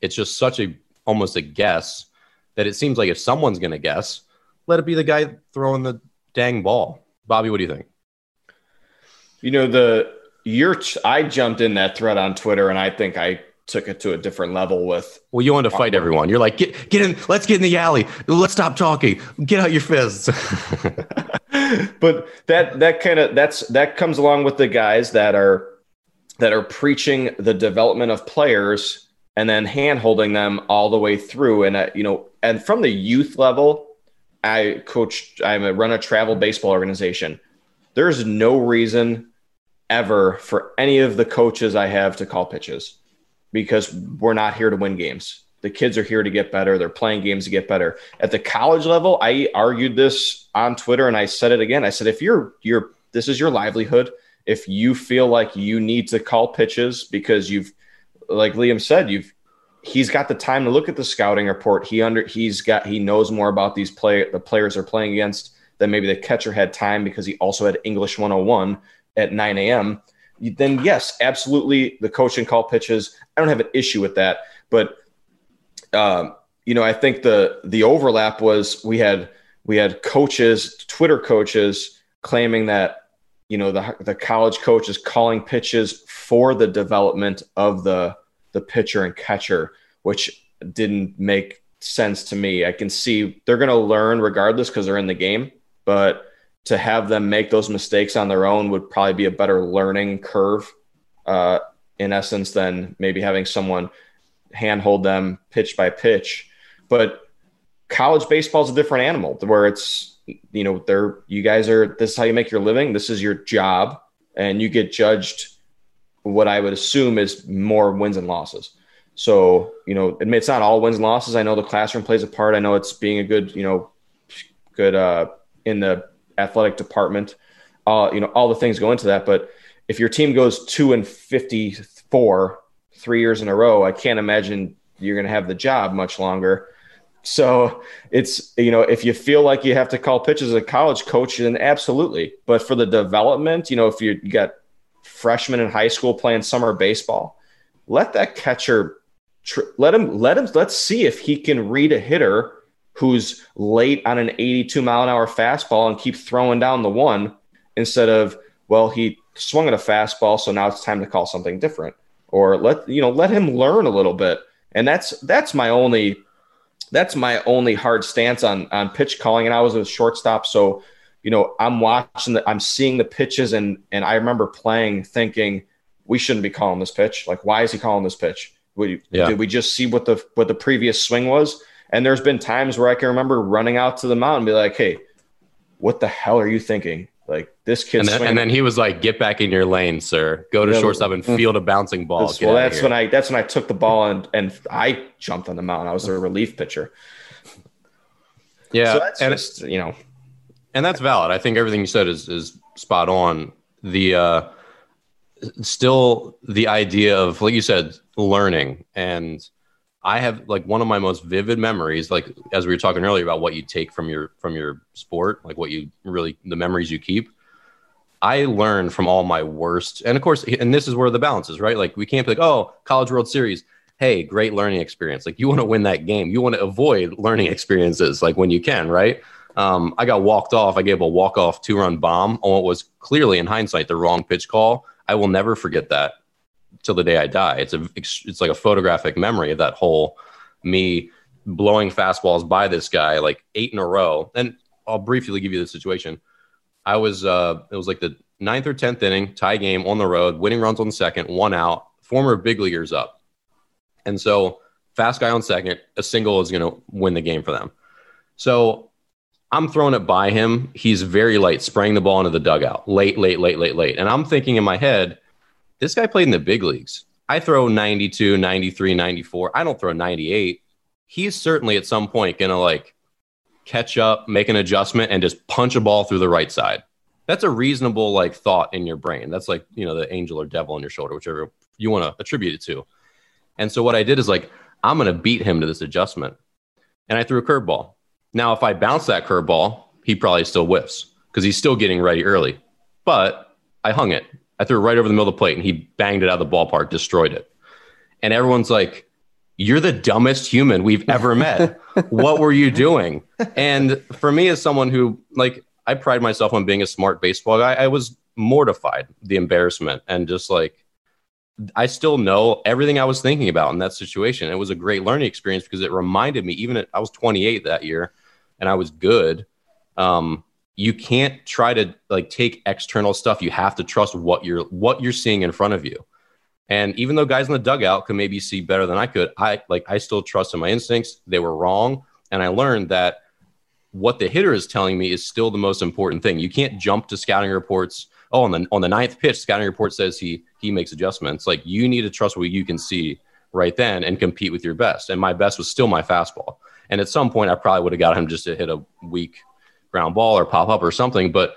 It's just such a almost a guess that it seems like if someone's going to guess, let it be the guy throwing the dang ball. Bobby, what do you think? You know, the you're I jumped in that thread on Twitter and I think I took it to a different level with Well, you want to fight everyone. You're like, get get in, let's get in the alley. Let's stop talking. Get out your fists. but that that kind of that's that comes along with the guys that are that are preaching the development of players and then hand holding them all the way through and uh, you know and from the youth level I coach, I'm a run a travel baseball organization. There's no reason ever for any of the coaches I have to call pitches because we're not here to win games. The kids are here to get better. They're playing games to get better. At the college level, I argued this on Twitter and I said it again. I said, if you're, you're, this is your livelihood. If you feel like you need to call pitches because you've, like Liam said, you've he's got the time to look at the scouting report. He under he's got he knows more about these play the players are playing against than maybe the catcher had time because he also had English 101 at 9 a.m. Then yes, absolutely, the coaching call pitches. I don't have an issue with that, but um, you know, I think the the overlap was we had we had coaches, Twitter coaches, claiming that you know the the college coach is calling pitches for the development of the the pitcher and catcher, which didn't make sense to me. I can see they're going to learn regardless because they're in the game, but to have them make those mistakes on their own would probably be a better learning curve, uh, in essence, than maybe having someone handhold them pitch by pitch. But college baseball is a different animal where it's, you know, they're, you guys are, this is how you make your living. This is your job. And you get judged what I would assume is more wins and losses. So, you know, it's not all wins and losses. I know the classroom plays a part. I know it's being a good, you know, good uh, in the athletic department. Uh, you know, all the things go into that. But if your team goes two and 54 three years in a row, I can't imagine you're going to have the job much longer. So it's, you know, if you feel like you have to call pitches as a college coach, then absolutely. But for the development, you know, if you got freshmen in high school playing summer baseball, let that catcher, tr- let him, let him, let's see if he can read a hitter who's late on an 82 mile an hour fastball and keep throwing down the one instead of, well, he swung at a fastball, so now it's time to call something different. Or let you know, let him learn a little bit. And that's that's my only that's my only hard stance on on pitch calling. And I was a shortstop, so you know, I'm watching the I'm seeing the pitches and and I remember playing thinking we shouldn't be calling this pitch. Like, why is he calling this pitch? We, yeah. Did we just see what the what the previous swing was? And there's been times where I can remember running out to the mound and be like, "Hey, what the hell are you thinking? Like this kid." And then, and then he was like, "Get back in your lane, sir. Go to yeah, shortstop and mm. field a bouncing ball." That's, well, that's when I that's when I took the ball and and I jumped on the mound. I was a relief pitcher. Yeah, so and just, you know, and that's valid. I think everything you said is is spot on. The uh, still the idea of like you said, learning and I have like one of my most vivid memories, like as we were talking earlier about what you take from your from your sport, like what you really the memories you keep. I learned from all my worst, and of course, and this is where the balance is, right? Like we can't be like, oh, College World Series, hey, great learning experience. Like you want to win that game, you want to avoid learning experiences, like when you can, right? Um, I got walked off. I gave a walk off two run bomb on what was clearly in hindsight the wrong pitch call. I will never forget that till the day I die. It's a it's like a photographic memory of that whole me blowing fastballs by this guy like eight in a row. And I'll briefly give you the situation. I was uh it was like the ninth or tenth inning, tie game on the road, winning runs on second, one out, former big leaguers up. And so fast guy on second, a single is gonna win the game for them. So I'm throwing it by him. He's very late, spraying the ball into the dugout. Late, late, late, late, late. And I'm thinking in my head, this guy played in the big leagues. I throw 92, 93, 94. I don't throw 98. He's certainly at some point going to like catch up, make an adjustment, and just punch a ball through the right side. That's a reasonable like thought in your brain. That's like, you know, the angel or devil on your shoulder, whichever you want to attribute it to. And so what I did is like, I'm going to beat him to this adjustment. And I threw a curveball. Now, if I bounce that curveball, he probably still whiffs because he's still getting ready early. But I hung it I threw it right over the middle of the plate and he banged it out of the ballpark, destroyed it. And everyone's like, You're the dumbest human we've ever met. what were you doing? And for me, as someone who, like, I pride myself on being a smart baseball guy, I was mortified, the embarrassment, and just like, I still know everything I was thinking about in that situation. It was a great learning experience because it reminded me, even at, I was 28 that year and I was good. Um, you can't try to like take external stuff. You have to trust what you're what you're seeing in front of you. And even though guys in the dugout could maybe see better than i could i like i still trusted in my instincts. They were wrong. And i learned that what the hitter is telling me is still the most important thing. You can't jump to scouting reports. Oh on the on the ninth pitch scouting report says he he makes adjustments. Like you need to trust what you can see right then and compete with your best. And my best was still my fastball and at some point i probably would have got him just to hit a weak ground ball or pop up or something. But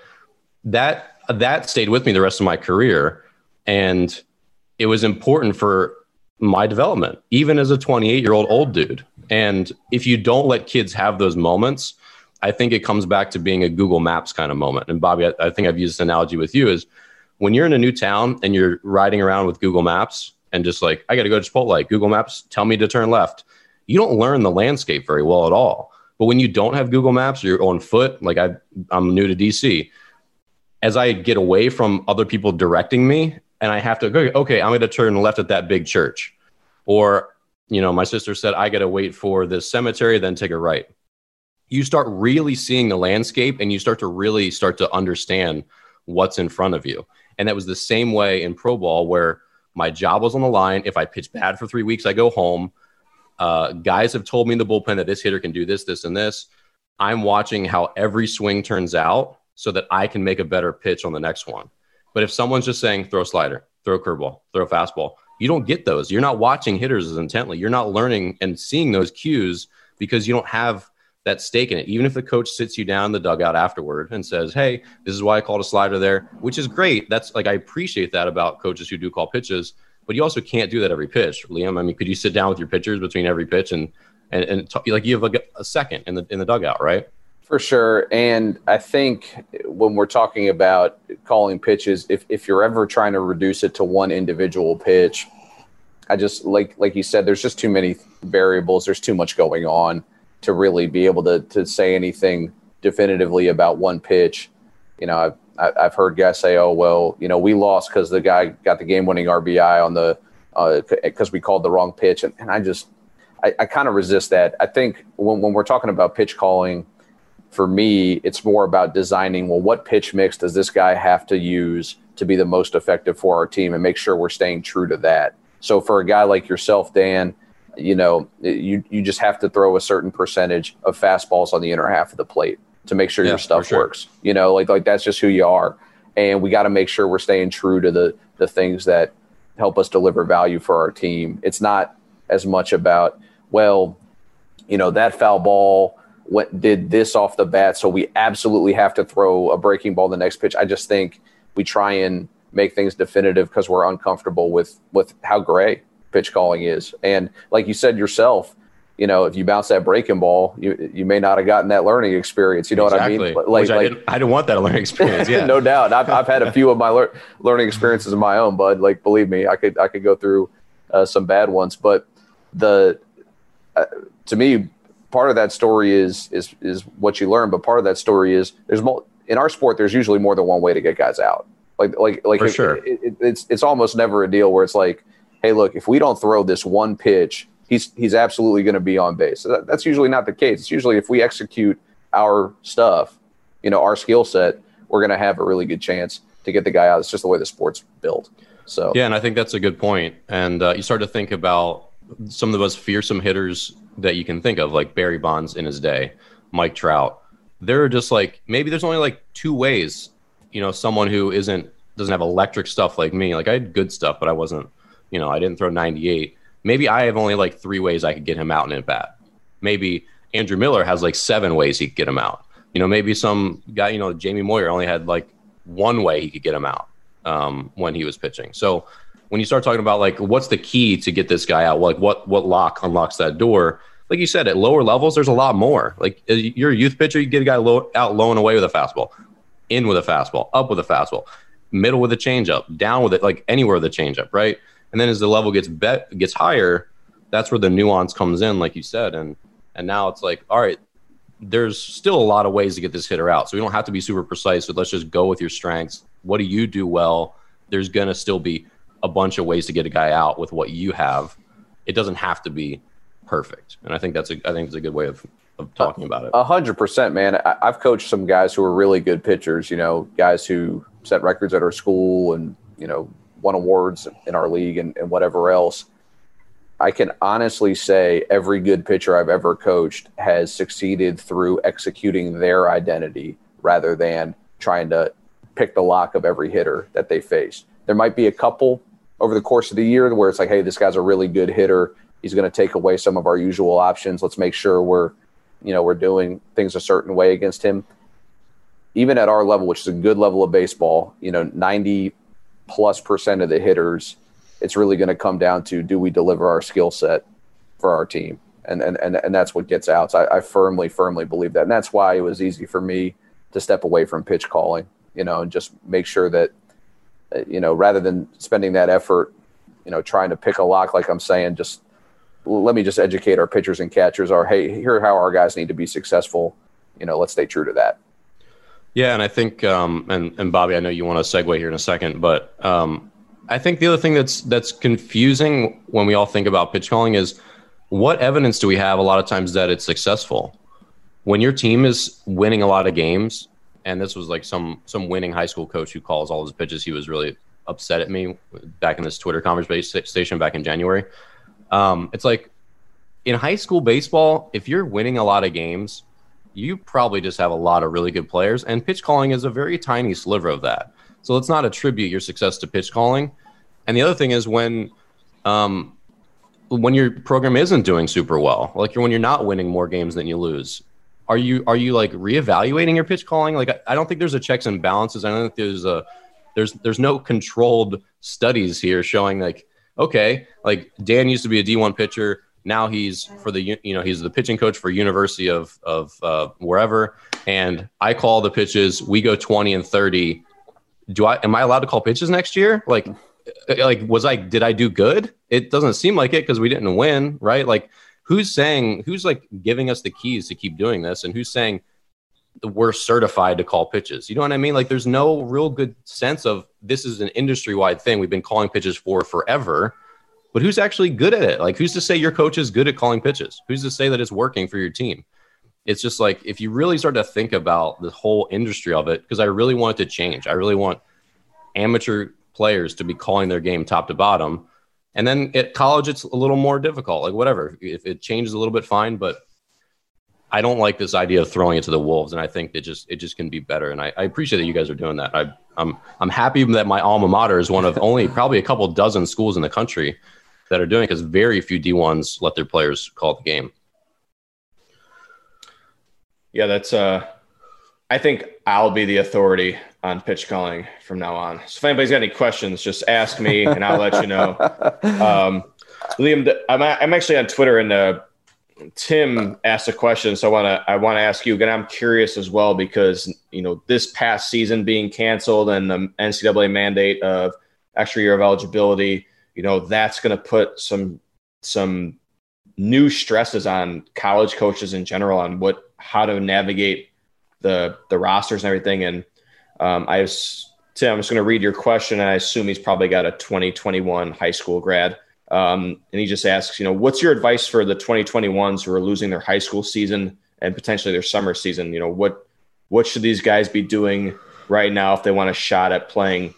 that that stayed with me the rest of my career, and it was important for my development, even as a 28 year old old dude. And if you don't let kids have those moments, I think it comes back to being a Google Maps kind of moment. And Bobby, I, I think I've used this analogy with you is when you're in a new town and you're riding around with Google Maps and just like, I got to go to Chipotle, Google Maps, tell me to turn left. You don't learn the landscape very well at all. But when you don't have Google Maps, or you're on foot. Like I, I'm new to DC. As I get away from other people directing me, and I have to go, okay, I'm going to turn left at that big church, or you know, my sister said I got to wait for this cemetery, then take a right. You start really seeing the landscape, and you start to really start to understand what's in front of you. And that was the same way in pro ball, where my job was on the line. If I pitch bad for three weeks, I go home. Uh, guys have told me in the bullpen that this hitter can do this, this, and this. I'm watching how every swing turns out so that I can make a better pitch on the next one. But if someone's just saying throw slider, throw curveball, throw fastball, you don't get those. You're not watching hitters as intently. You're not learning and seeing those cues because you don't have that stake in it. Even if the coach sits you down in the dugout afterward and says, "Hey, this is why I called a slider there," which is great. That's like I appreciate that about coaches who do call pitches, but you also can't do that every pitch, Liam. I mean, could you sit down with your pitchers between every pitch and and, and like you have a, a second in the in the dugout, right? For sure. And I think when we're talking about calling pitches, if, if you're ever trying to reduce it to one individual pitch, I just like like you said, there's just too many variables. There's too much going on to really be able to to say anything definitively about one pitch. You know, I've I've heard guys say, "Oh well, you know, we lost because the guy got the game-winning RBI on the because uh, we called the wrong pitch," and, and I just I, I kind of resist that. I think when when we're talking about pitch calling, for me, it's more about designing. Well, what pitch mix does this guy have to use to be the most effective for our team, and make sure we're staying true to that. So for a guy like yourself, Dan, you know, you you just have to throw a certain percentage of fastballs on the inner half of the plate to make sure yeah, your stuff sure. works. You know, like like that's just who you are, and we got to make sure we're staying true to the the things that help us deliver value for our team. It's not as much about well, you know, that foul ball went did this off the bat, so we absolutely have to throw a breaking ball the next pitch. I just think we try and make things definitive because we're uncomfortable with with how gray pitch calling is. And like you said yourself, you know, if you bounce that breaking ball, you you may not have gotten that learning experience. You know exactly. what I mean? Like, Which I, like, didn't, I didn't want that learning experience. Yeah, no doubt. I've, I've had a few of my lear- learning experiences of my own, bud. Like, believe me, I could I could go through uh, some bad ones. But the uh, to me, part of that story is is is what you learn. But part of that story is there's more in our sport. There's usually more than one way to get guys out. Like like like For it, sure. It, it, it's it's almost never a deal where it's like hey, look, if we don't throw this one pitch, he's he's absolutely going to be on base. So that, that's usually not the case. It's usually if we execute our stuff, you know, our skill set, we're going to have a really good chance to get the guy out. It's just the way the sport's built. So yeah, and I think that's a good point. And uh, you start to think about some of the most fearsome hitters that you can think of, like Barry Bonds in his day, Mike Trout. There are just like maybe there's only like two ways, you know, someone who isn't doesn't have electric stuff like me. Like I had good stuff, but I wasn't you know, I didn't throw 98. Maybe I have only like three ways I could get him out in at bat. Maybe Andrew Miller has like seven ways he could get him out. You know, maybe some guy, you know, Jamie Moyer only had like one way he could get him out um, when he was pitching. So when you start talking about like what's the key to get this guy out, like what what lock unlocks that door? Like you said, at lower levels, there's a lot more. Like uh, you're a youth pitcher, you get a guy low, out low and away with a fastball, in with a fastball, up with a fastball, middle with a changeup, down with it, like anywhere with a changeup, right? And then as the level gets bet gets higher, that's where the nuance comes in, like you said. And and now it's like, all right, there's still a lot of ways to get this hitter out. So we don't have to be super precise. So let's just go with your strengths. What do you do well? There's gonna still be a bunch of ways to get a guy out with what you have. It doesn't have to be perfect. And I think that's a I think it's a good way of of talking about it. A hundred percent, man. I, have coached some guys who are really good pitchers. You know, guys who set records at our school and you know won awards in our league and, and whatever else. I can honestly say every good pitcher I've ever coached has succeeded through executing their identity rather than trying to pick the lock of every hitter that they face. There might be a couple over the course of the year where it's like, hey, this guy's a really good hitter. He's going to take away some of our usual options. Let's make sure we're, you know, we're doing things a certain way against him. Even at our level, which is a good level of baseball, you know, 90 plus percent of the hitters, it's really going to come down to do we deliver our skill set for our team? And, and, and, and that's what gets out. So I, I firmly, firmly believe that. And that's why it was easy for me to step away from pitch calling, you know, and just make sure that, uh, you know, rather than spending that effort, you know, trying to pick a lock, like I'm saying, just let me just educate our pitchers and catchers or, hey, here are how our guys need to be successful. You know, let's stay true to that. Yeah, and I think, um, and and Bobby, I know you want to segue here in a second, but um, I think the other thing that's that's confusing when we all think about pitch calling is what evidence do we have a lot of times that it's successful? When your team is winning a lot of games, and this was like some some winning high school coach who calls all his pitches, he was really upset at me back in this Twitter conversation back in January. Um, it's like in high school baseball, if you're winning a lot of games, you probably just have a lot of really good players, and pitch calling is a very tiny sliver of that. So let's not attribute your success to pitch calling. And the other thing is when um, when your program isn't doing super well, like when you're not winning more games than you lose, are you are you like reevaluating your pitch calling? Like I, I don't think there's a checks and balances. I don't think there's a there's there's no controlled studies here showing like okay, like Dan used to be a D1 pitcher. Now he's for the you know he's the pitching coach for University of of uh, wherever, and I call the pitches. We go twenty and thirty. Do I am I allowed to call pitches next year? Like like was I did I do good? It doesn't seem like it because we didn't win, right? Like who's saying who's like giving us the keys to keep doing this, and who's saying we're certified to call pitches? You know what I mean? Like there's no real good sense of this is an industry wide thing. We've been calling pitches for forever but who's actually good at it? Like, who's to say your coach is good at calling pitches? Who's to say that it's working for your team? It's just like if you really start to think about the whole industry of it, because I really want it to change. I really want amateur players to be calling their game top to bottom. And then at college, it's a little more difficult. Like, whatever. If it changes a little bit, fine. But I don't like this idea of throwing it to the wolves, and I think it just it just can be better. And I, I appreciate that you guys are doing that. I, I'm I'm happy that my alma mater is one of only probably a couple dozen schools in the country that are doing because very few D1s let their players call the game. Yeah, that's uh I think I'll be the authority on pitch calling from now on. So if anybody's got any questions, just ask me and I'll let you know. Um, Liam, I'm, I'm actually on Twitter and uh, Tim asked a question, so I want to I want to ask you again. I'm curious as well because you know this past season being canceled and the NCAA mandate of extra year of eligibility you know that's going to put some some new stresses on college coaches in general on what how to navigate the the rosters and everything. And um, I was Tim, I'm just going to read your question, I assume he's probably got a 2021 high school grad. Um, and he just asks, you know, what's your advice for the 2021s who are losing their high school season and potentially their summer season? You know, what what should these guys be doing right now if they want a shot at playing?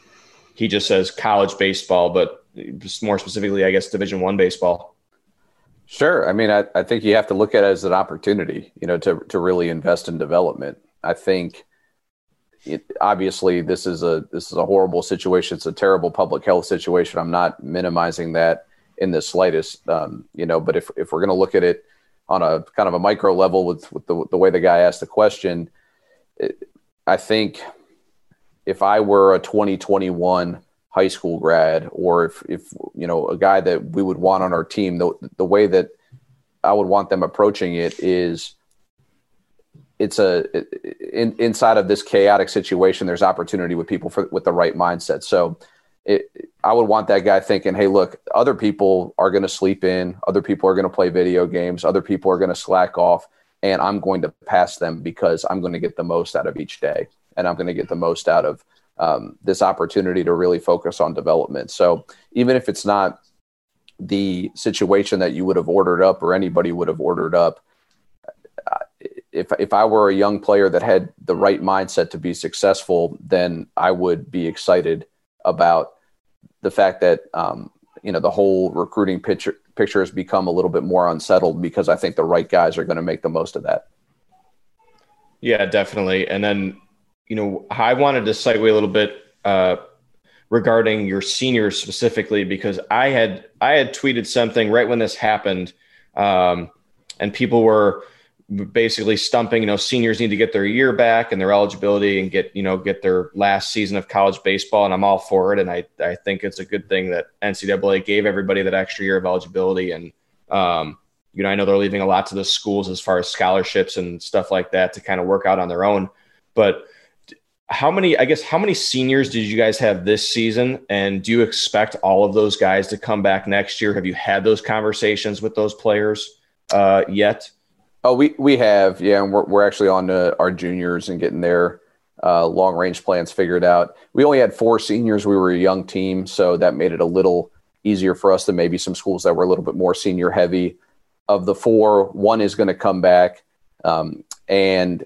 He just says college baseball, but more specifically, I guess, Division One baseball? Sure. I mean, I, I think you have to look at it as an opportunity, you know, to to really invest in development. I think it, obviously this is a this is a horrible situation. It's a terrible public health situation. I'm not minimizing that in the slightest, um, you know. But if if we're going to look at it on a kind of a micro level with with the the way the guy asked the question, it, I think if I were a 2021 high school grad or if, if you know a guy that we would want on our team the, the way that i would want them approaching it is it's a in, inside of this chaotic situation there's opportunity with people for, with the right mindset. So it, i would want that guy thinking hey look other people are going to sleep in other people are going to play video games other people are going to slack off and i'm going to pass them because i'm going to get the most out of each day and i'm going to get the most out of um, this opportunity to really focus on development. So even if it's not the situation that you would have ordered up or anybody would have ordered up, if if I were a young player that had the right mindset to be successful, then I would be excited about the fact that um, you know the whole recruiting picture picture has become a little bit more unsettled because I think the right guys are going to make the most of that. Yeah, definitely. And then you know, I wanted to segue a little bit uh, regarding your seniors specifically because I had I had tweeted something right when this happened, um, and people were basically stumping. You know, seniors need to get their year back and their eligibility and get you know get their last season of college baseball, and I'm all for it. And I I think it's a good thing that NCAA gave everybody that extra year of eligibility and. Um, you know, I know they're leaving a lot to the schools as far as scholarships and stuff like that to kind of work out on their own. But how many i guess how many seniors did you guys have this season? And do you expect all of those guys to come back next year? Have you had those conversations with those players uh, yet? Oh we we have yeah and we're, we're actually on to our juniors and getting their uh, long range plans figured out. We only had four seniors. We were a young team so that made it a little easier for us than maybe some schools that were a little bit more senior heavy. Of the four one is going to come back. Um, and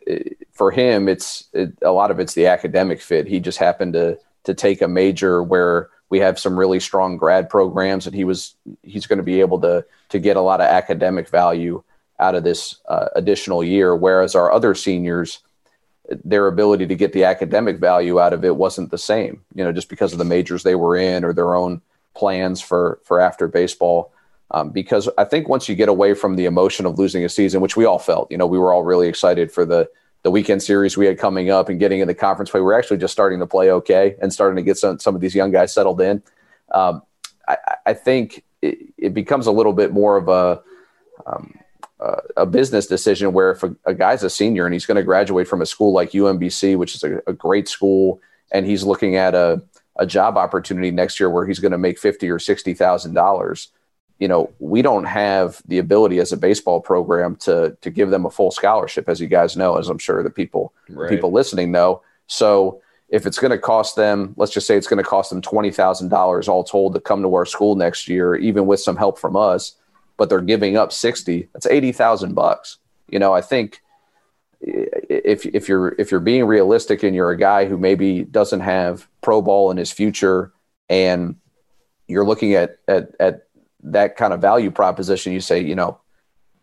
for him, it's it, a lot of it's the academic fit. He just happened to to take a major where we have some really strong grad programs, and he was he's going to be able to to get a lot of academic value out of this uh, additional year. Whereas our other seniors, their ability to get the academic value out of it wasn't the same. You know, just because of the majors they were in or their own plans for for after baseball. Um, because I think once you get away from the emotion of losing a season, which we all felt, you know, we were all really excited for the the weekend series we had coming up and getting in the conference play. We're actually just starting to play okay and starting to get some some of these young guys settled in. Um, I, I, think it, it, becomes a little bit more of a um, uh, a business decision where if a, a, guy's a senior and he's going to graduate from a school like UMBC, which is a, a great school, and he's looking at a, a job opportunity next year where he's going to make fifty or sixty thousand dollars, you know, we don't have the ability as a baseball program to to give them a full scholarship, as you guys know, as I'm sure the people right. people listening know. So if it's going to cost them, let's just say it's going to cost them twenty thousand dollars all told to come to our school next year, even with some help from us but they're giving up 60 that's 80,000 bucks you know i think if if you're if you're being realistic and you're a guy who maybe doesn't have pro ball in his future and you're looking at at at that kind of value proposition you say you know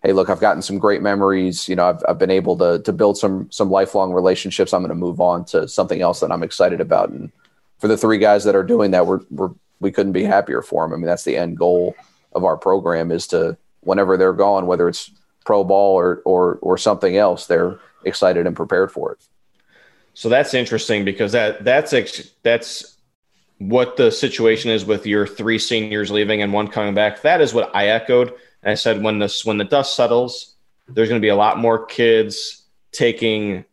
hey look i've gotten some great memories. You know i've, I've been able to to build some some lifelong relationships. I'm going to move on to something else that i'm excited about. And for the three guys that are doing that we're, we're we couldn't be happier for them i mean that's the end goal of our program is to whenever they're gone, whether it's pro ball or or or something else, they're excited and prepared for it. So that's interesting because that that's that's what the situation is with your three seniors leaving and one coming back. That is what I echoed. And I said when this when the dust settles, there's going to be a lot more kids taking,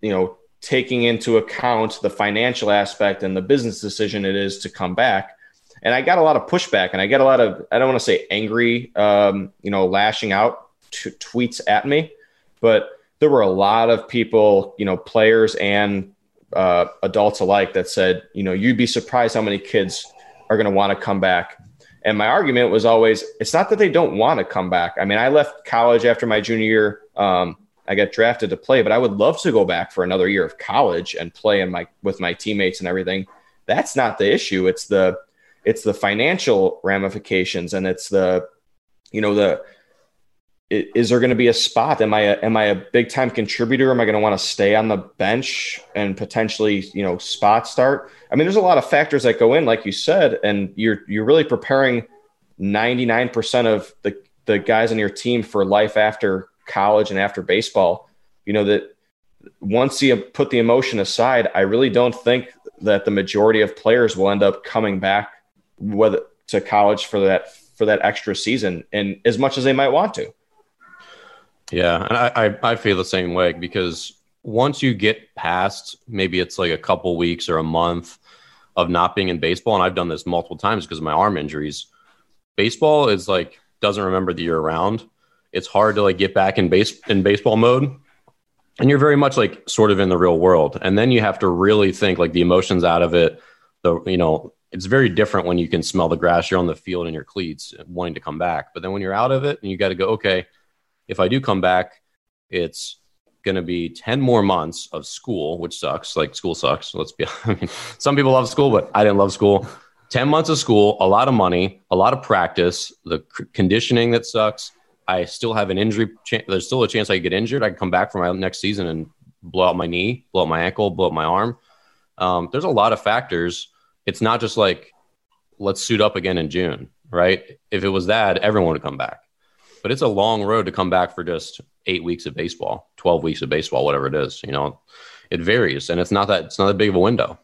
you know, taking into account the financial aspect and the business decision it is to come back and I got a lot of pushback, and I get a lot of I don't want to say angry, um, you know, lashing out t- tweets at me, but there were a lot of people, you know, players and uh, adults alike, that said, you know, you'd be surprised how many kids are going to want to come back. And my argument was always, it's not that they don't want to come back. I mean, I left college after my junior year. Um, I got drafted to play, but I would love to go back for another year of college and play in my with my teammates and everything. That's not the issue. It's the it's the financial ramifications and it's the you know the is there going to be a spot? Am i a, am i a big time contributor? Am i going to want to stay on the bench and potentially you know spot start? I mean there's a lot of factors that go in like you said and you're you're really preparing 99% of the the guys on your team for life after college and after baseball. You know that once you put the emotion aside i really don't think that the majority of players will end up coming back whether to college for that for that extra season and as much as they might want to. Yeah, and I, I, I feel the same way because once you get past maybe it's like a couple weeks or a month of not being in baseball, and I've done this multiple times because of my arm injuries. Baseball is like doesn't remember the year around. It's hard to like get back in base in baseball mode. And you're very much like sort of in the real world. And then you have to really think like the emotions out of it, the you know, it's very different when you can smell the grass. You're on the field in your cleats, wanting to come back. But then when you're out of it, and you got to go, okay, if I do come back, it's going to be 10 more months of school, which sucks. Like school sucks. Let's be, I mean, some people love school, but I didn't love school. 10 months of school, a lot of money, a lot of practice, the conditioning that sucks. I still have an injury. Ch- there's still a chance I could get injured. I can come back for my next season and blow out my knee, blow out my ankle, blow out my arm. Um, there's a lot of factors it's not just like let's suit up again in June, right? If it was that, everyone would come back. But it's a long road to come back for just eight weeks of baseball, twelve weeks of baseball, whatever it is. You know, it varies, and it's not that it's not that big of a window.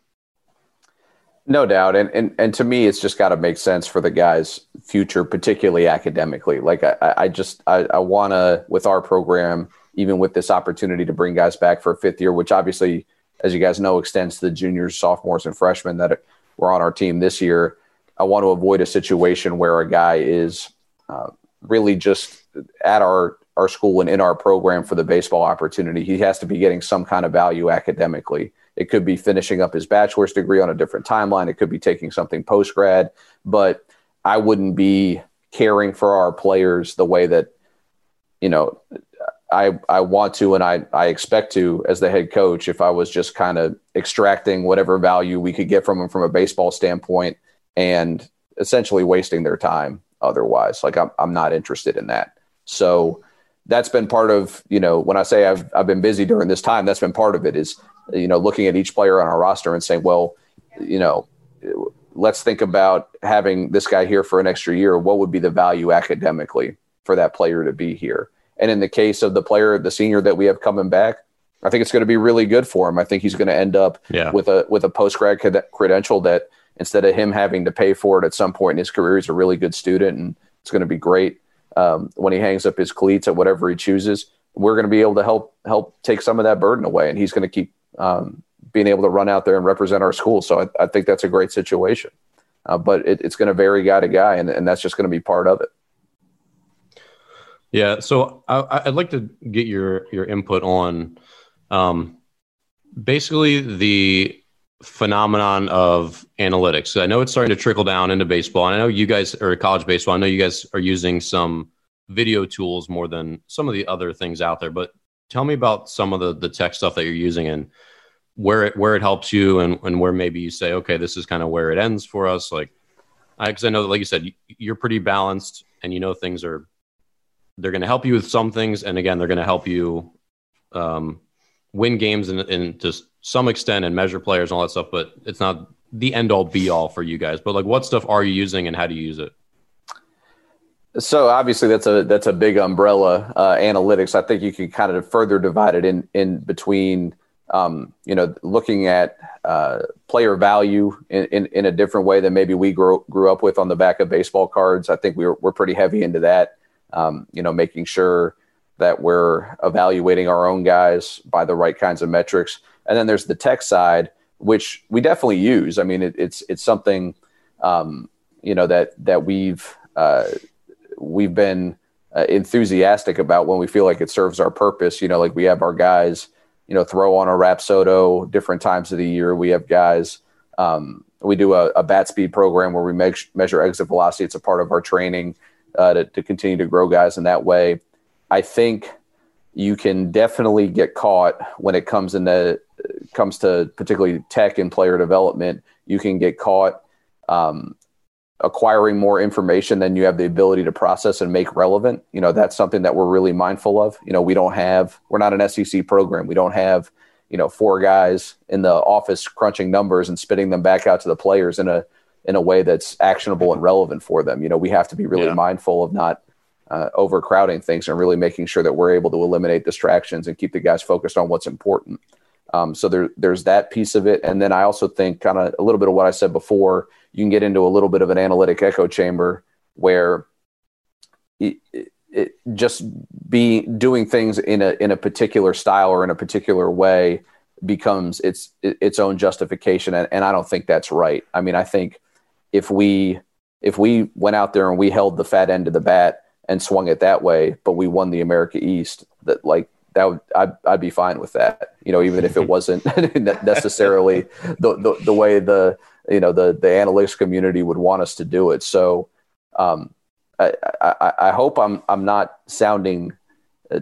No doubt, and and and to me, it's just got to make sense for the guys' future, particularly academically. Like I, I just I, I want to with our program, even with this opportunity to bring guys back for a fifth year, which obviously, as you guys know, extends to the juniors, sophomores, and freshmen that were on our team this year. I want to avoid a situation where a guy is uh, really just at our our school and in our program for the baseball opportunity. He has to be getting some kind of value academically. It could be finishing up his bachelor's degree on a different timeline. It could be taking something post grad, but I wouldn't be caring for our players the way that you know I, I want to and I, I expect to as the head coach if I was just kind of extracting whatever value we could get from them from a baseball standpoint and essentially wasting their time otherwise. Like I'm I'm not interested in that. So that's been part of, you know, when I say I've I've been busy during this time, that's been part of it is, you know, looking at each player on our roster and saying, well, you know, let's think about having this guy here for an extra year. What would be the value academically for that player to be here? And in the case of the player, the senior that we have coming back, I think it's going to be really good for him. I think he's going to end up Yeah. with a with a post grad credential that instead of him having to pay for it at some point in his career, he's a really good student, and it's going to be great um, when he hangs up his cleats at whatever he chooses. We're going to be able to help help take some of that burden away, and he's going to keep um, being able to run out there and represent our school. So I, I think that's a great situation. Uh, but it, it's going to vary guy to guy, and, and that's just going to be part of it. Yeah, so I, I'd like to get your your input on um, basically the phenomenon of analytics. I know it's starting to trickle down into baseball. And I know you guys are college baseball. I know you guys are using some video tools more than some of the other things out there. But tell me about some of the the tech stuff that you're using and where it where it helps you and, and where maybe you say, okay, this is kind of where it ends for us. Like, because I, I know, like you said, you're pretty balanced and you know things are they're going to help you with some things, and again, they're going to help you um, win games and, and to some extent and measure players and all that stuff. But it's not the end all be all for you guys. But like, what stuff are you using and how do you use it? So obviously that's a that's a big umbrella uh, analytics. I think you can kind of further divide it in in between um, you know looking at uh, player value in, in, in a different way than maybe we grew grew up with on the back of baseball cards. I think we're we're pretty heavy into that. Um, you know, making sure that we're evaluating our own guys by the right kinds of metrics. And then there's the tech side, which we definitely use. I mean, it, it's it's something um, you know that that we've uh, we've been uh, enthusiastic about when we feel like it serves our purpose. You know, like we have our guys, you know, throw on a Rapsodo different times of the year. We have guys. Um, we do a, a, bat speed program where we make, measure exit velocity. It's a part of our training uh, to, to continue to grow guys in that way. I think you can definitely get caught when it comes into comes to particularly tech and player development. You can get caught um, acquiring more information than you have the ability to process and make relevant. You know, that's something that we're really mindful of. You know, we don't have, we're not an SEC program. We don't have, you know, four guys in the office crunching numbers and spitting them back out to the players in a, in a way that's actionable and relevant for them. You know, we have to be really yeah. mindful of not uh, overcrowding things and really making sure that we're able to eliminate distractions and keep the guys focused on what's important. Um, so there, there's that piece of it. And then I also think kind of a little bit of what I said before, you can get into a little bit of an analytic echo chamber where it, it just be doing things in a, in a particular style or in a particular way becomes its, its own justification. And, and I don't think that's right. I mean, I think if we, if we went out there and we held the fat end of the bat and swung it that way, but we won the America East, that like that would I'd, I'd be fine with that. You know, even if it wasn't necessarily the, the, the way the you know the the analytics community would want us to do it. So um, I, I, I hope I'm I'm not sounding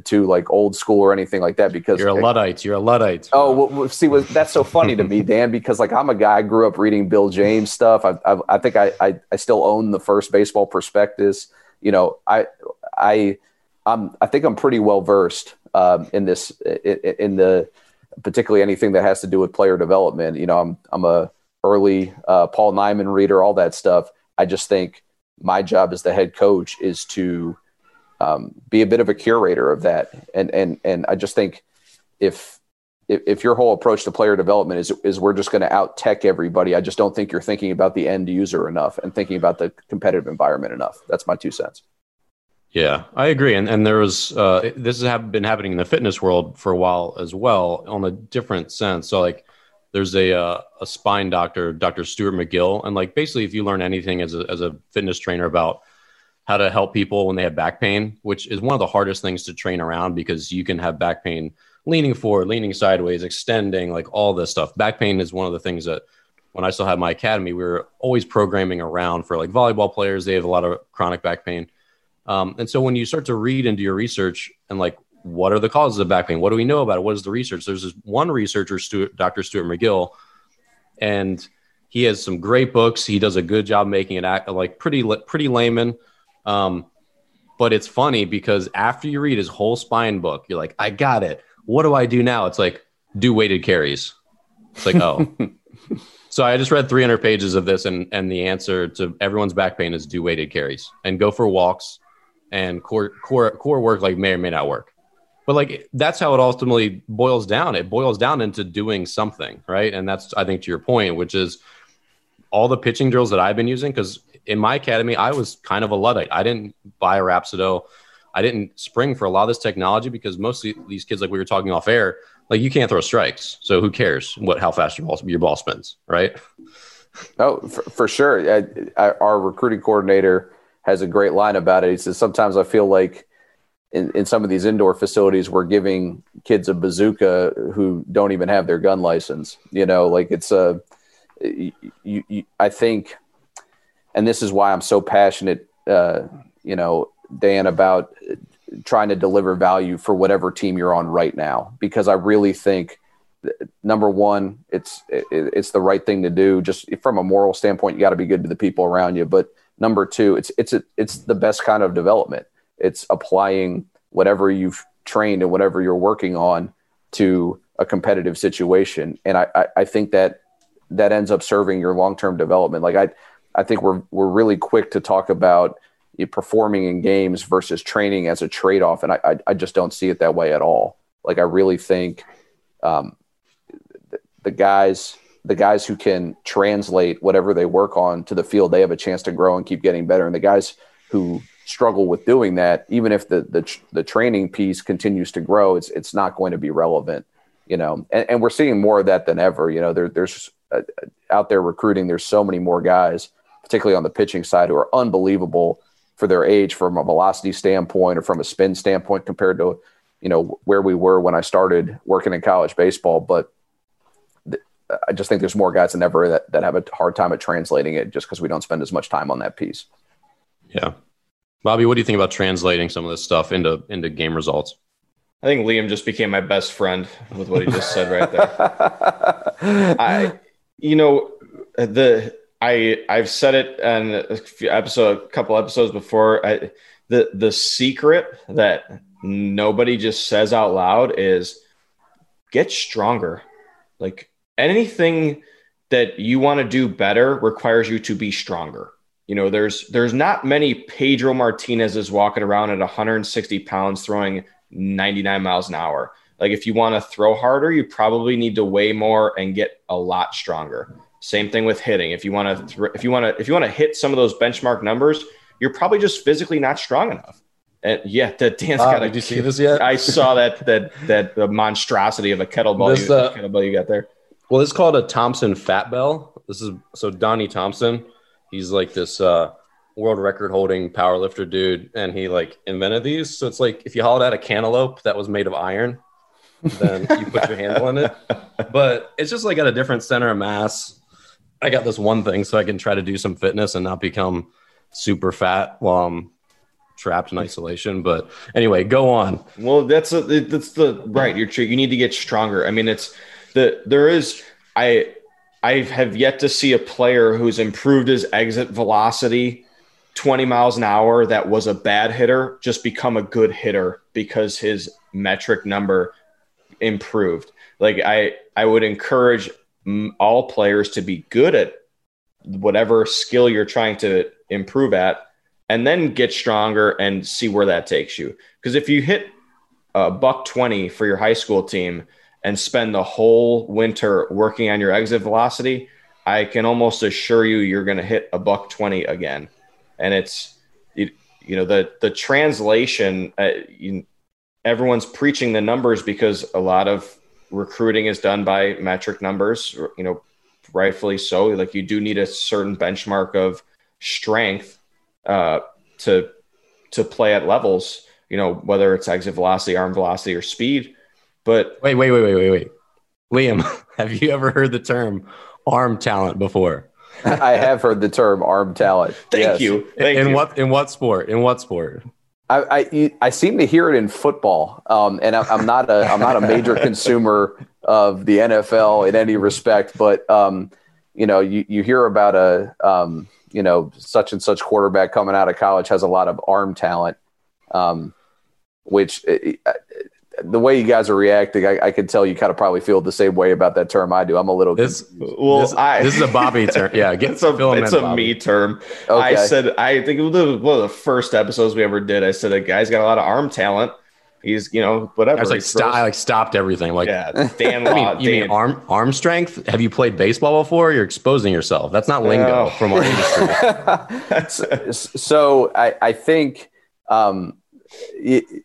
too like old school or anything like that because you're a luddite. You're a luddite. Oh, well, see, well, that's so funny to me, Dan, because like I'm a guy I grew up reading Bill James stuff. I I, I think I, I I still own the first baseball prospectus. You know, I I I'm I think I'm pretty well versed um, in this in, the particularly anything that has to do with player development. You know, I'm I'm a early uh, Paul Nyman reader, all that stuff. I just think my job as the head coach is to um, be a bit of a curator of that, and and and I just think if if, if your whole approach to player development is is we're just going to out tech everybody, I just don't think you're thinking about the end user enough and thinking about the competitive environment enough. That's my two cents. Yeah, I agree. And and there was uh, this has been happening in the fitness world for a while as well, on a different sense. So like, there's a uh, a spine doctor, Dr. Stuart McGill, and like basically, if you learn anything as a as a fitness trainer about how to help people when they have back pain, which is one of the hardest things to train around because you can have back pain leaning forward, leaning sideways, extending, like all this stuff. Back pain is one of the things that when I still had my academy, we were always programming around for like volleyball players. They have a lot of chronic back pain um, and so when you start to read into your research and like, what are the causes of back pain? What do we know about it? What is the research? There's this one researcher, Stuart, Dr. Stuart McGill, and he has some great books. He does a good job making it act like pretty, pretty layman. Um, but it's funny because after you read his whole spine book, you're like, I got it. What do I do now? It's like, do weighted carries. It's like, oh, So I just read 300 pages of this, and and the answer to everyone's back pain is do weighted carries and go for walks, and core core core work like may or may not work, but like that's how it ultimately boils down. It boils down into doing something, right? And that's I think to your point, which is all the pitching drills that I've been using because in my academy I was kind of a luddite. I didn't buy a Rapsodo. I didn't spring for a lot of this technology because most of these kids, like we were talking off air, like you can't throw strikes. So who cares what how fast your ball your ball spins, right? Oh, for, for sure. I, I, our recruiting coordinator has a great line about it. He says sometimes I feel like in, in some of these indoor facilities we're giving kids a bazooka who don't even have their gun license. You know, like it's a you, you, I think, and this is why I'm so passionate. Uh, you know, Dan, about trying to deliver value for whatever team you're on right now because I really think number one it's it's the right thing to do just from a moral standpoint you got to be good to the people around you but number two it's it's a, it's the best kind of development it's applying whatever you've trained and whatever you're working on to a competitive situation and I, I, I think that that ends up serving your long-term development like I I think we're we're really quick to talk about performing in games versus training as a trade off. And I, I, I, just don't see it that way at all. Like, I really think um, the guys, the guys who can translate whatever they work on to the field, they have a chance to grow and keep getting better. And the guys who struggle with doing that, even if the, the, the training piece continues to grow, it's, it's not going to be relevant, you know, and, and we're seeing more of that than ever, you know, there, there's uh, out there recruiting, there's so many more guys, particularly on the pitching side who are unbelievable for their age from a velocity standpoint or from a spin standpoint compared to you know where we were when I started working in college baseball. But I just think there's more guys than ever that, that have a hard time at translating it just because we don't spend as much time on that piece. Yeah. Bobby, what do you think about translating some of this stuff into into game results? I think Liam just became my best friend with what he just said right there. I, you know, the I I've said it in a few episode, a couple episodes before. I, the the secret that nobody just says out loud is get stronger. Like anything that you want to do better requires you to be stronger. You know, there's there's not many Pedro Martinez's walking around at 160 pounds throwing 99 miles an hour. Like if you want to throw harder, you probably need to weigh more and get a lot stronger. Same thing with hitting. If you want to, th- if you want to, if you want to hit some of those benchmark numbers, you're probably just physically not strong enough. And yeah, that dance. got. Did you see this yet? I saw that that that the monstrosity of a kettlebell, this, you, uh, kettlebell you got there. Well, it's called a Thompson Fat Bell. This is so Donnie Thompson. He's like this uh, world record holding power lifter dude, and he like invented these. So it's like if you hauled out a cantaloupe that was made of iron, then you put your handle in it. But it's just like at a different center of mass I got this one thing so I can try to do some fitness and not become super fat while I'm trapped in isolation. But anyway, go on. Well, that's a, that's the right. You're. You need to get stronger. I mean, it's the there is I I have yet to see a player who's improved his exit velocity 20 miles an hour that was a bad hitter just become a good hitter because his metric number improved. Like I I would encourage all players to be good at whatever skill you're trying to improve at and then get stronger and see where that takes you because if you hit a buck 20 for your high school team and spend the whole winter working on your exit velocity i can almost assure you you're going to hit a buck 20 again and it's you, you know the the translation uh, you, everyone's preaching the numbers because a lot of recruiting is done by metric numbers, you know, rightfully so. Like you do need a certain benchmark of strength uh, to to play at levels, you know, whether it's exit velocity, arm velocity, or speed. But wait, wait, wait, wait, wait, wait. Liam, have you ever heard the term arm talent before? I have heard the term arm talent. Thank yes. you. Thank in you. what in what sport? In what sport? I, I, I seem to hear it in football, um, and I, am not a I'm not a major consumer of the NFL in any respect, but um, you know you, you hear about a um, you know such and such quarterback coming out of college has a lot of arm talent, um, which the way you guys are reacting, I, I can tell you kind of probably feel the same way about that term I do. I'm a little. This, well, this, I, this is a Bobby term. Yeah, get it's a fill it's a Bobby. me term. Okay. I said I think it was one of the first episodes we ever did. I said a guy's got a lot of arm talent. He's you know whatever. I was like, He stop, I like stopped everything. Like, yeah, Dan I Law. mean, you mean arm arm strength? Have you played baseball before? You're exposing yourself. That's not lingo Oh. from our industry. so I, I think um, it,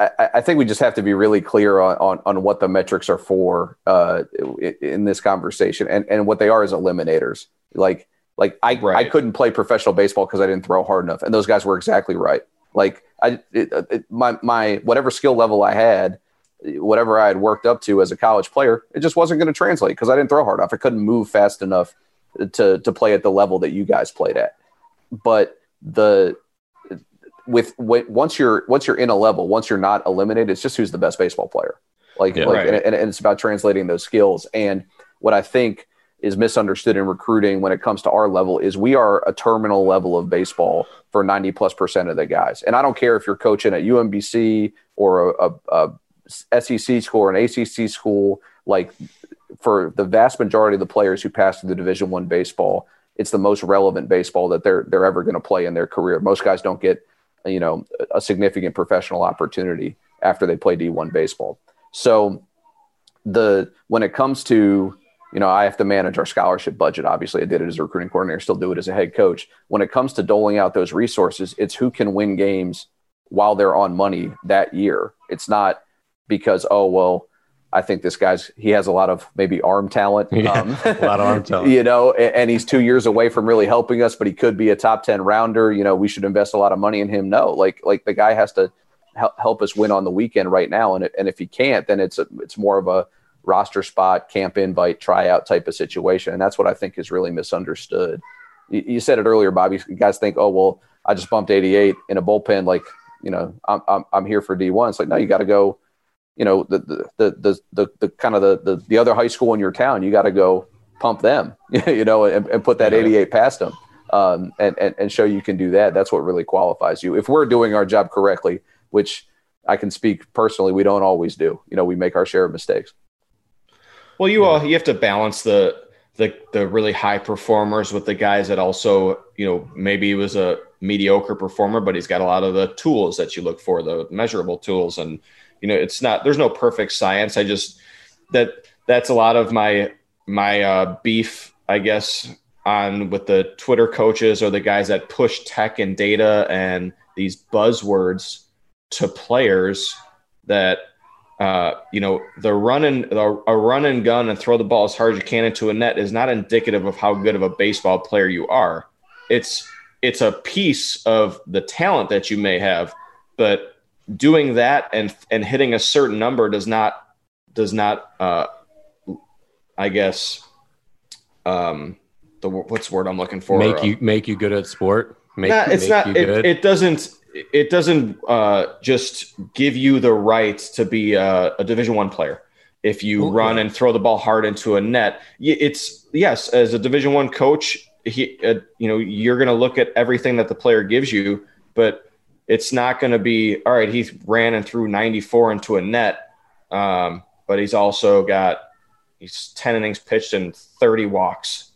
I, I, think we just have to be really clear on, on, on what the metrics are for uh, in this conversation, and, and what they are as eliminators. Like like I, I couldn't play professional baseball because I didn't throw hard enough, and those guys were exactly right. Like I it, it, my my whatever skill level I had, whatever I had worked up to as a college player, it just wasn't going to translate because I didn't throw hard enough. I couldn't move fast enough to to play at the level that you guys played at. But the with w- once you're once you're in a level, once you're not eliminated, it's just who's the best baseball player. Like, Yeah. like Right. and, and, and it's about translating those skills. And what I think is misunderstood in recruiting when it comes to our level is we are a terminal level of baseball for 90 plus percent of the guys. And I don't care if you're coaching at UMBC or a, a, a SEC school or an ACC school, like for the vast majority of the players who pass through the division one baseball, it's the most relevant baseball that they're, they're ever going to play in their career. Most guys don't get, you know, a significant professional opportunity after they play D1 baseball. So the, when it comes to, you know, I have to manage our scholarship budget. Obviously, I did it as a recruiting coordinator, still do it as a head coach. When it comes to doling out those resources, it's who can win games while they're on money that year. It's not because, oh, well, I think this guy's, he has a lot of maybe arm talent. Yeah, um, a lot of arm talent. You know, a- and he's two years away from really helping us, but he could be a top 10 rounder. You know, we should invest a lot of money in him. No, like, like the guy has to help, help us win on the weekend right now. And, and if he can't, then it's, a, it's more of a, roster spot, camp invite, tryout type of situation. And that's what I think is really misunderstood. You, you said it earlier, Bobby. You guys think, oh, well, I just bumped 88 in a bullpen. Like, you know, I'm, I'm, I'm here for D1. It's like, no, you got to go, you know, the, the, the, the, the, the kind of the, the, the other high school in your town, you got to go pump them, you know, and, and put that 88 past them. Um, and, and, and show you can do that. That's what really qualifies you. If we're doing our job correctly, which I can speak personally, we don't always do, you know, we make our share of mistakes. Well, you all you have to balance the the the really high performers with the guys that also you know maybe he was a mediocre performer, but he's got a lot of the tools that you look for, the measurable tools, and you know it's not there's no perfect science. I just that that's a lot of my my uh, beef, I guess, on with the Twitter coaches or the guys that push tech and data and these buzzwords to players that uh, you know, the run and the, a run and gun and throw the ball as hard as you can into a net is not indicative of how good of a baseball player you are. It's it's a piece of the talent that you may have, but doing that and and hitting a certain number does not does not uh, I guess um the what's the word I'm looking for make Uh, you make you good at sport. Make, Nah, it's make not. you It, good. it doesn't. It doesn't uh, just give you the right to be a, a Division One player if you Ooh, run and throw the ball hard into a net. It's yes, as a Division One coach, he, uh, you know, you're going to look at everything that the player gives you, but it's not going to be all right. He ran and threw 94 into a net, um, but he's also got he's 10 innings pitched and 30 walks.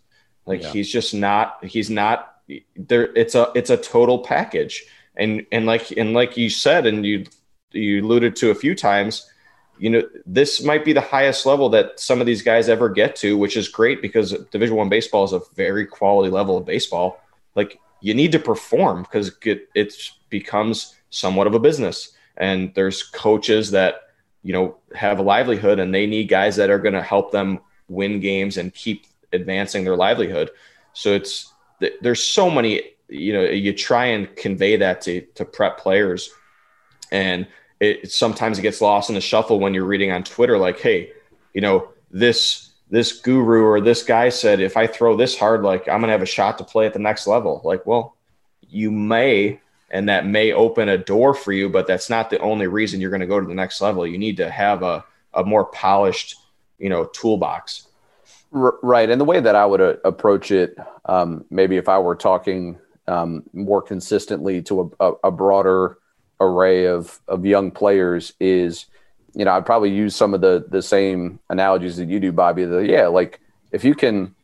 Like Yeah. he's just not. He's not there it's a it's a total package and and like and like you said and you you alluded to a few times you know this might be the highest level that some of these guys ever get to which is great because division one baseball is a very quality level of baseball like you need to perform because it becomes somewhat of a business. And there's coaches that you know have a livelihood and they need guys that are going to help them win games and keep advancing their livelihood. So it's there's so many you know you try and convey that to to prep players. And it sometimes it gets lost in the shuffle when you're reading on twitter like hey you know this this guru or this guy said if i throw this hard like i'm gonna have a shot to play at the next level. Like well you may and that may open a door for you but that's not the only reason you're going to go to the next level. You need to have a, a more polished you know toolbox. Right. And the way that I would uh, approach it, um, maybe if I were talking um, more consistently to a, a, a broader array of, of young players, is you know, I'd probably use some of the the same analogies that you do, Bobby. The, yeah, like if you can,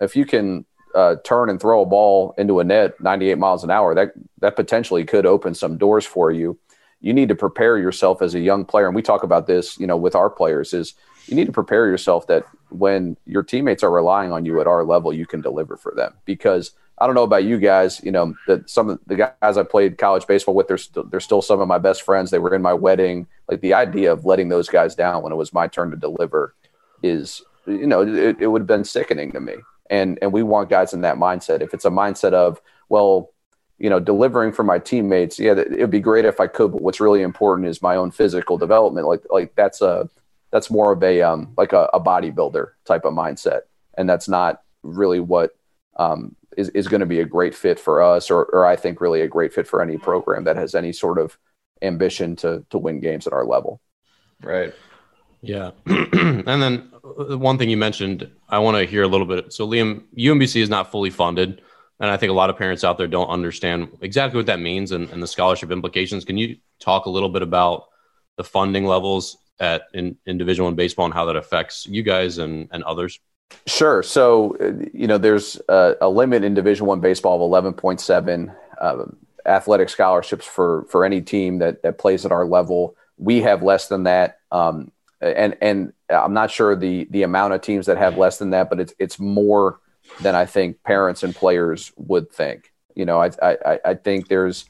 if you can uh, turn and throw a ball into a net 98 miles an hour, that that potentially could open some doors for you. You need to prepare yourself as a young player, and we talk about this, you know, with our players. Is you need to prepare yourself that when your teammates are relying on you at our level, you can deliver for them. Because I don't know about you guys, you know, that some of the guys I played college baseball with, they're, st- they're still some of my best friends. They were in my wedding. Like the idea of letting those guys down when it was my turn to deliver is, you know, it, it would have been sickening to me. And, and we want guys in that mindset. If it's a mindset of, well, you know, delivering for my teammates, yeah, it'd be great if I could, but what's really important is my own physical development. Like, like that's a, that's more of a um, like a, a bodybuilder type of mindset, and that's not really what um, is is going to be a great fit for us, or, or I think really a great fit for any program that has any sort of ambition to to win games at our level. Right. Yeah. and then uh, one thing you mentioned, I want to hear a little bit. So, Liam, UMBC is not fully funded. And I think a lot of parents out there don't understand exactly what that means and, and the scholarship implications. Can you talk a little bit about the funding levels at in, in division one baseball and how that affects you guys and, and others sure so uh, you know there's a, a limit in division one baseball of 11.7 uh, athletic scholarships for for any team that that plays at our level we have less than that um, and and i'm not sure the the amount of teams that have less than that but it's it's more than i think parents and players would think you know i i, I think there's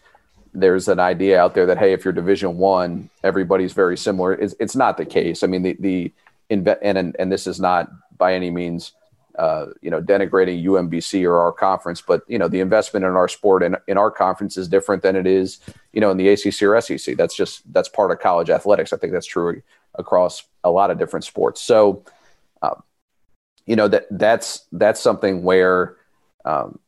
there's an idea out there that hey, if you're Division One, everybody's very similar. It's, it's not the case. I mean, the the and, and and this is not by any means uh, you know denigrating UMBC or our conference, but you know the investment in our sport and in our conference is different than it is you know in the ACC or SEC. That's just that's part of college athletics. I think that's true across a lot of different sports. So, um, you know that that's that's something where um,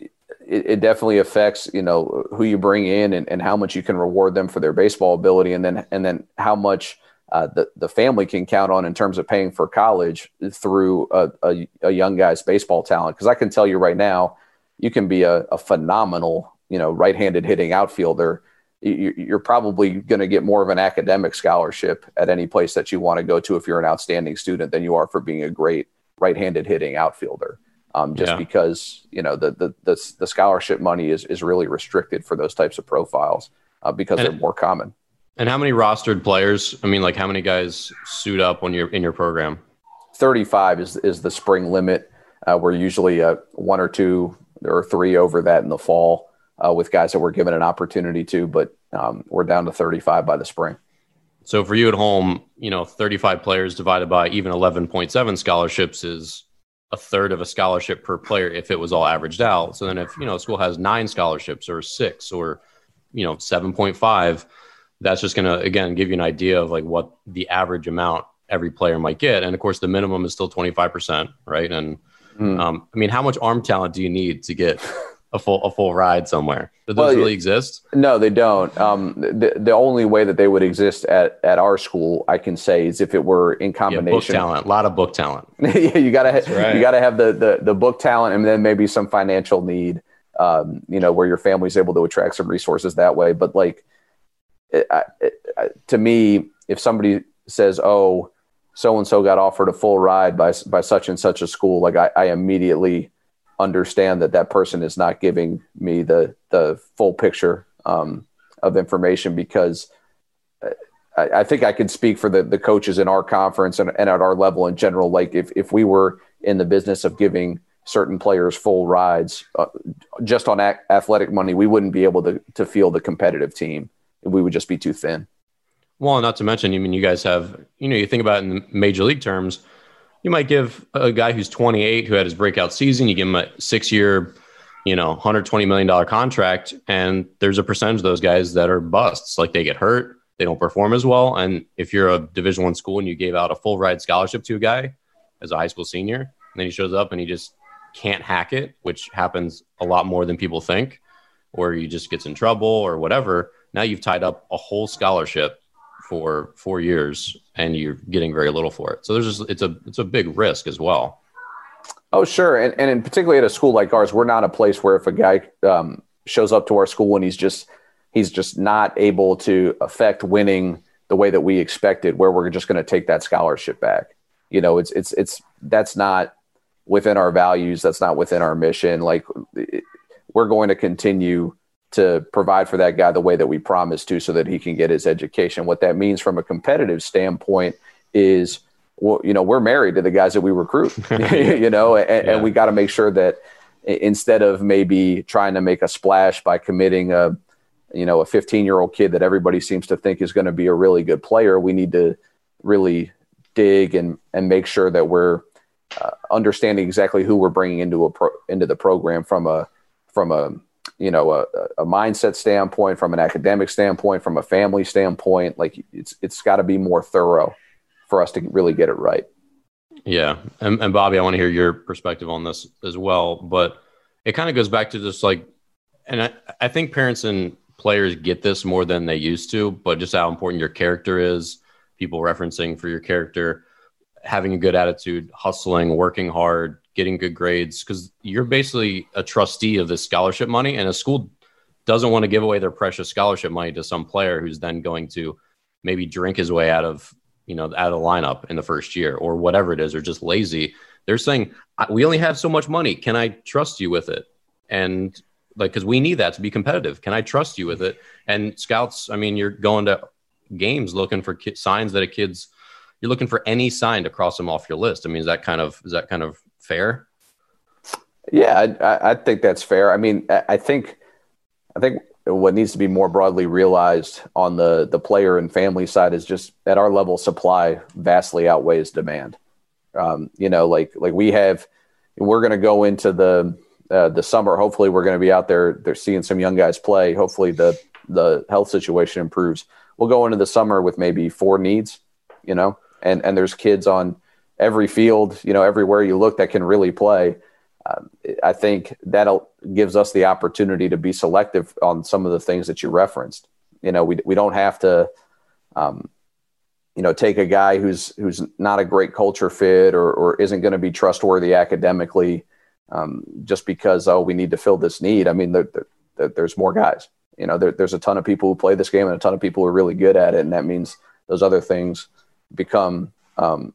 it, it, definitely affects you know who you bring in and, and how much you can reward them for their baseball ability and then and then how much uh, the, the family can count on in terms of paying for college through a, a, a young guy's baseball talent because i can tell you right now you can be a, a phenomenal you know right-handed hitting outfielder you're probably going to get more of an academic scholarship at any place that you want to go to if you're an outstanding student than you are for being a great right-handed hitting outfielder um, just yeah. because you know the, the, the the scholarship money is is really restricted for those types of profiles uh, because and, they're more common. And how many rostered players? I mean, like how many guys suit up when you're in your program? Thirty five is is the spring limit. Uh, we're usually uh, one or two or three over that in the fall uh, with guys that we're given an opportunity to, but um, we're down to thirty five by the spring. So for you at home, you know, 35 players divided by even 11.7 scholarships is a third of a scholarship per player if it was all averaged out. So then if, you know, a school has nine scholarships or six or, you know, 7.5, that's just going to, again, give you an idea of like what the average amount every player might get. And of course, the minimum is still 25%, right? And mm. um, I mean, how much arm talent do you need to get a full a full ride somewhere. Do those well, really exist? No, they don't. Um, the the only way that they would exist at at our school, I can say, is if it were in combination. Yeah, book talent, a lot of book talent. yeah, you gotta right. you gotta have the, the the book talent, and then maybe some financial need. Um, you know, where your family's able to attract some resources that way. But like, it, it, to me, if somebody says, "Oh," so and so got offered a full ride by by such and such a school, like I, I immediately understand that that person is not giving me the the full picture um, of information because I, I, think I can speak for the, the coaches in our conference and, and at our level in general. Like if, if we were in the business of giving certain players full rides uh, just on a- athletic money, we wouldn't be able to, to field a competitive team. We would just be too thin. Well, not to mention, I mean, you guys have, you know, you think about it in major league terms – you might give a guy who's 28 who had his breakout season, you give him a six year, you know, $120 million contract. And there's a percentage of those guys that are busts. Like they get hurt, they don't perform as well. And if you're a division one school and you gave out a full ride scholarship to a guy as a high school senior, and then he shows up and he just can't hack it, which happens a lot more than people think, or he just gets in trouble or whatever. Now you've tied up a whole scholarship for four years and you're getting very little for it. So there's just it's a it's a big risk as well. Oh sure, and and in particularly at a school like ours, we're not a place where if a guy um, shows up to our school and he's just he's just not able to affect winning the way that we expected, where we're just going to take that scholarship back. You know, it's it's it's that's not within our values. That's not within our mission. Like we're going to continue to provide for that guy the way that we promised to, so that he can get his education. What that means from a competitive standpoint is, well, you know, we're married to the guys that we recruit. you know, and, yeah. and we got to make sure that instead of maybe trying to make a splash by committing a you know a 15 year old kid that everybody seems to think is going to be a really good player we need to really dig and and make sure that we're uh, understanding exactly who we're bringing into a pro, into the program from a from a you know a, a mindset standpoint from an academic standpoint from a family standpoint like it's it's got to be more thorough for us to really get it right. Yeah. And, and bobby i want to hear your perspective on this as well but it kind of goes back to just like and I, I think parents and players get this more than they used to, but just how important your character is, people referencing for your character, having a good attitude, hustling, working hard, getting good grades, because you're basically a trustee of this scholarship money, and a school doesn't want to give away their precious scholarship money to some player who's then going to maybe drink his way out of you know out of the lineup in the first year or whatever it is or just lazy they're saying we only have so much money can i trust you with it and like because we need that to be competitive. Can I trust you with it? And scouts, I mean, you're going to games looking for ki- signs that a kid's. You're looking for any sign to cross them off your list. I mean, is that kind of is that kind of fair? Yeah, I, I think that's fair. I mean, I think I think what needs to be more broadly realized on the the player and family side is just at our level, supply vastly outweighs demand. Um, you know, like like we have, we're going to go into the uh, the summer. Hopefully, we're going to be out there. They're seeing some young guys play. Hopefully, the the health situation improves. We'll go into the summer with maybe four needs, you know, and and there's kids on every field, you know, everywhere you look that can really play. Uh, I think that gives us the opportunity to be selective on some of the things that you referenced. You know, we we don't have to. Um, you know, take a guy who's who's not a great culture fit or, or isn't going to be trustworthy academically um, just because oh we need to fill this need. I mean, there, there, there's more guys. You know, there, there's a ton of people who play this game and a ton of people who are really good at it, and that means those other things become um,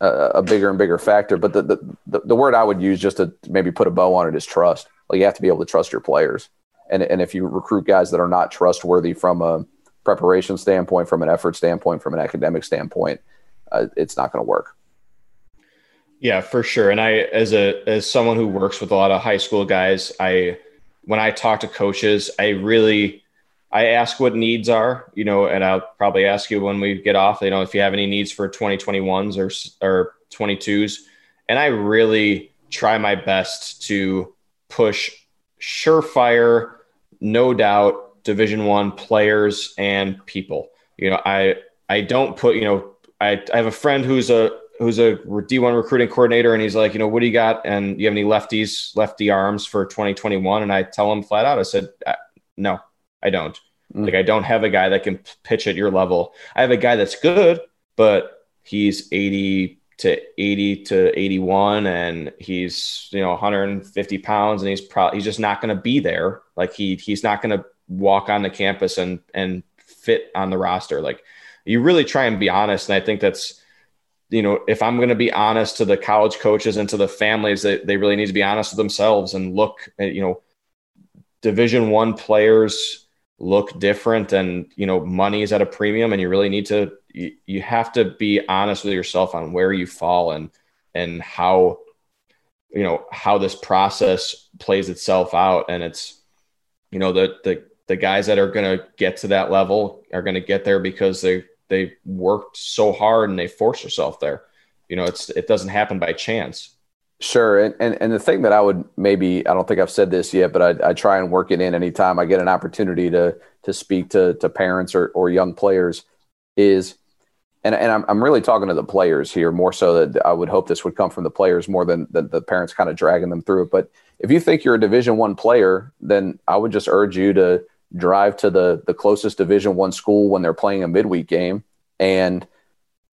a, a, bigger and bigger factor. But the, the the word I would use just to maybe put a bow on it is trust. Like you have to be able to trust your players, and and if you recruit guys that are not trustworthy from a preparation standpoint, from an effort standpoint, from an academic standpoint, uh, it's not going to work. Yeah, for sure. And I, as a as someone who works with a lot of high school guys, I when I talk to coaches, I really I ask what needs are, you know, and I'll probably ask you when we get off, you know, if you have any needs for 2021s or or 22s, and I really try my best to push surefire, no doubt, Division One players and people. You know, I I don't put, you know, I, I have a friend who's a who's a D1 recruiting coordinator, and he's like, you know, what do you got? And you have any lefties, lefty arms for 2021? And I tell him flat out, I said, uh, no, I don't. Like, I don't have a guy that can pitch at your level. I have a guy that's good, but he's 80 to 80 to 81, and he's you know 150 pounds, and he's probably he's just not going to be there. Like he he's not going to walk on the campus and and fit on the roster. Like you really try and be honest, and I think that's you know, if I'm going to be honest to the college coaches and to the families, that they really need to be honest with themselves and look at, you know, division one players look different and, you know, money is at a premium and you really need to, you, you have to be honest with yourself on where you fall and, and how, you know, how this process plays itself out. And it's, you know, the, the, the guys that are going to get to that level are going to get there because they they worked so hard and they forced yourself there. You know, it's it doesn't happen by chance. Sure, and, and and the thing that I would maybe I don't think I've said this yet, but I, I try and work it in anytime I get an opportunity to to speak to to parents or, or young players is, and and I'm I'm really talking to the players here more so that I would hope this would come from the players more than the, the parents kind of dragging them through it. But if you think you're a Division One player, then I would just urge you to drive to the the closest Division One school when they're playing a midweek game and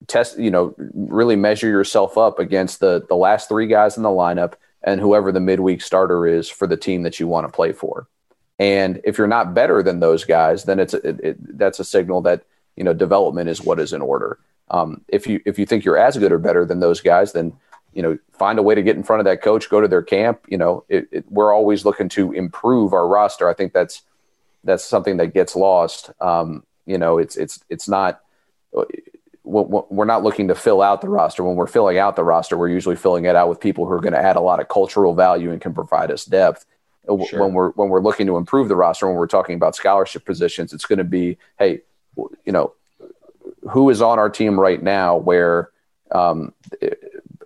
test. You know, really measure yourself up against the the last three guys in the lineup and whoever the midweek starter is for the team that you want to play for. And if you're not better than those guys, then it's it, it, that's a signal that you know, development is what is in order. Um, if you if you think you're as good or better than those guys, then you know find a way to get in front of that coach, go to their camp. You know, it, we're always looking to improve our roster. I think that's that's something that gets lost. Um, you know, it's it's it's not we're not looking to fill out the roster. When we're filling out the roster, we're usually filling it out with people who are going to add a lot of cultural value and can provide us depth. Sure. When we're when we're looking to improve the roster, when we're talking about scholarship positions, it's going to be, hey, you know, who is on our team right now where um,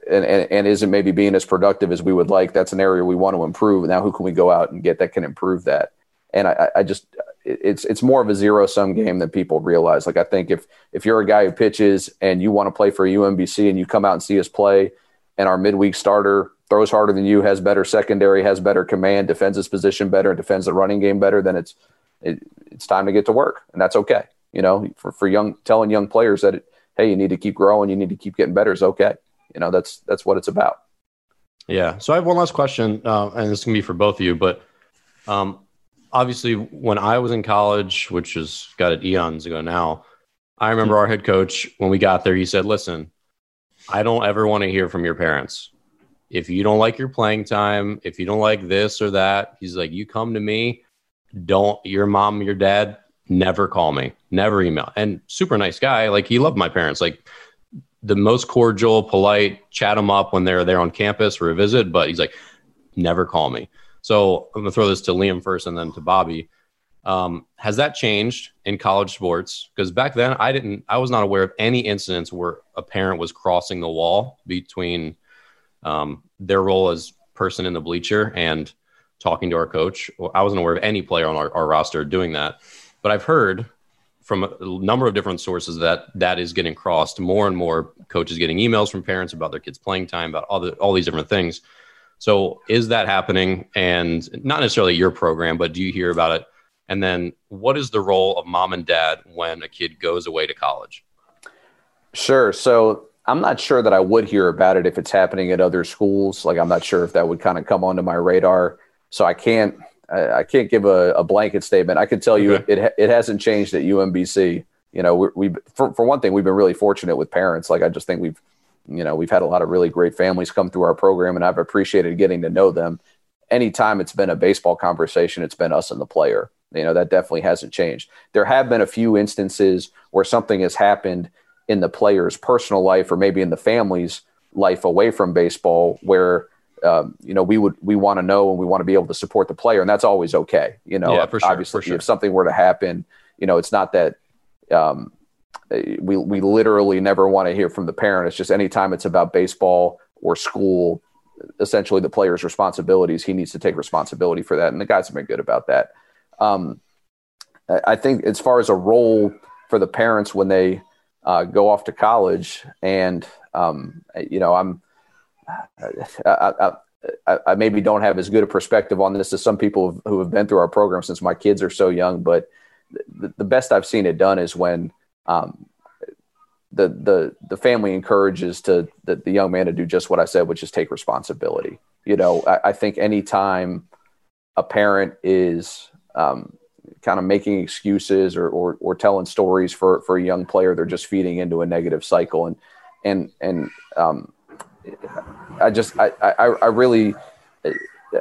and, and, and isn't maybe being as productive as we would like. That's an area we want to improve. Now, who can we go out and get that can improve that? And I, I just it's it's more of a zero sum game than people realize. Like I think if if you're a guy who pitches and you want to play for UMBC and you come out and see us play, and our midweek starter throws harder than you, has better secondary, has better command, defends his position better, and defends the running game better, then it's it, it's time to get to work, and that's okay. You know, for for young telling young players that hey, you need to keep growing, you need to keep getting better is okay. You know, that's that's what it's about. Yeah. So I have one last question, uh, and this can be for both of you, but um, obviously when I was in college, which is got it eons ago now, I remember our head coach when we got there, he said, "Listen, I don't ever want to hear from your parents. If you don't like your playing time, if you don't like this or that, he's like, you come to me. Don't your mom, your dad, never call me, never email. And super nice guy. Like he loved my parents. Like the most cordial, polite, chat them up when they're there on campus for a visit. But he's like, never call me. So I'm gonna throw this to Liam first and then to Bobby. Um, has that changed in college sports? Because back then I didn't, I was not aware of any incidents where a parent was crossing the wall between um, their role as person in the bleacher and talking to our coach. I wasn't aware of any player on our, our roster doing that, but I've heard from a number of different sources that that is getting crossed. More and more coaches getting emails from parents about their kids' playing time, about all the all these different things. So is that happening? And not necessarily your program, but do you hear about it? And then what is the role of mom and dad when a kid goes away to college? Sure. So I'm not sure that I would hear about it if it's happening at other schools. Like I'm not sure if that would kind of come onto my radar. So I can't I, can't give a, a, blanket statement. I can tell you okay. it it hasn't changed at UMBC. You know, we we for, for one thing, we've been really fortunate with parents. Like I just think we've you know, we've had a lot of really great families come through our program, and I've appreciated getting to know them. Anytime it's been a baseball conversation, it's been us and the player. You know, that definitely hasn't changed. There have been a few instances where something has happened in the player's personal life or maybe in the family's life away from baseball where um, you know we would we want to know and we want to be able to support the player and that's always okay you know yeah, sure, obviously sure. if something were to happen you know it's not that um, we we literally never want to hear from the parent. It's just anytime it's about baseball or school, essentially the player's responsibilities. He needs to take responsibility for that, and the guys have been good about that. Um, I think as far as a role for the parents when they uh, go off to college, and um, you know, I'm I, I, I, maybe don't have as good a perspective on this as some people who have been through our program since my kids are so young, but the, the best I've seen it done is when um, the the the family encourages to the, the young man to do just what I said, which is take responsibility. You know, I, I think anytime a parent is um, kind of making excuses or, or, or telling stories for for a young player, they're just feeding into a negative cycle. And and and um, I just I I, I really.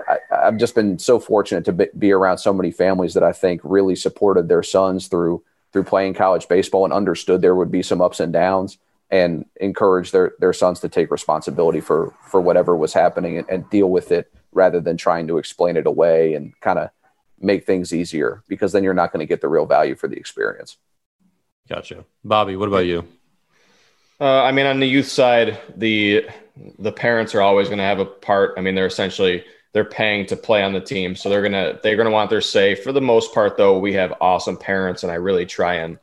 I, have just been so fortunate to be around so many families that I think really supported their sons through through playing college baseball and understood there would be some ups and downs and encouraged their their sons to take responsibility for for whatever was happening and, and deal with it rather than trying to explain it away and kind of make things easier because then you're not going to get the real value for the experience. Gotcha. Bobby, what about you? Uh, I mean, on the youth side, the the parents are always going to have a part. I mean, they're essentially they're paying to play on the team. So they're gonna they're gonna want their say. For the most part, though, we have awesome parents, and I really try and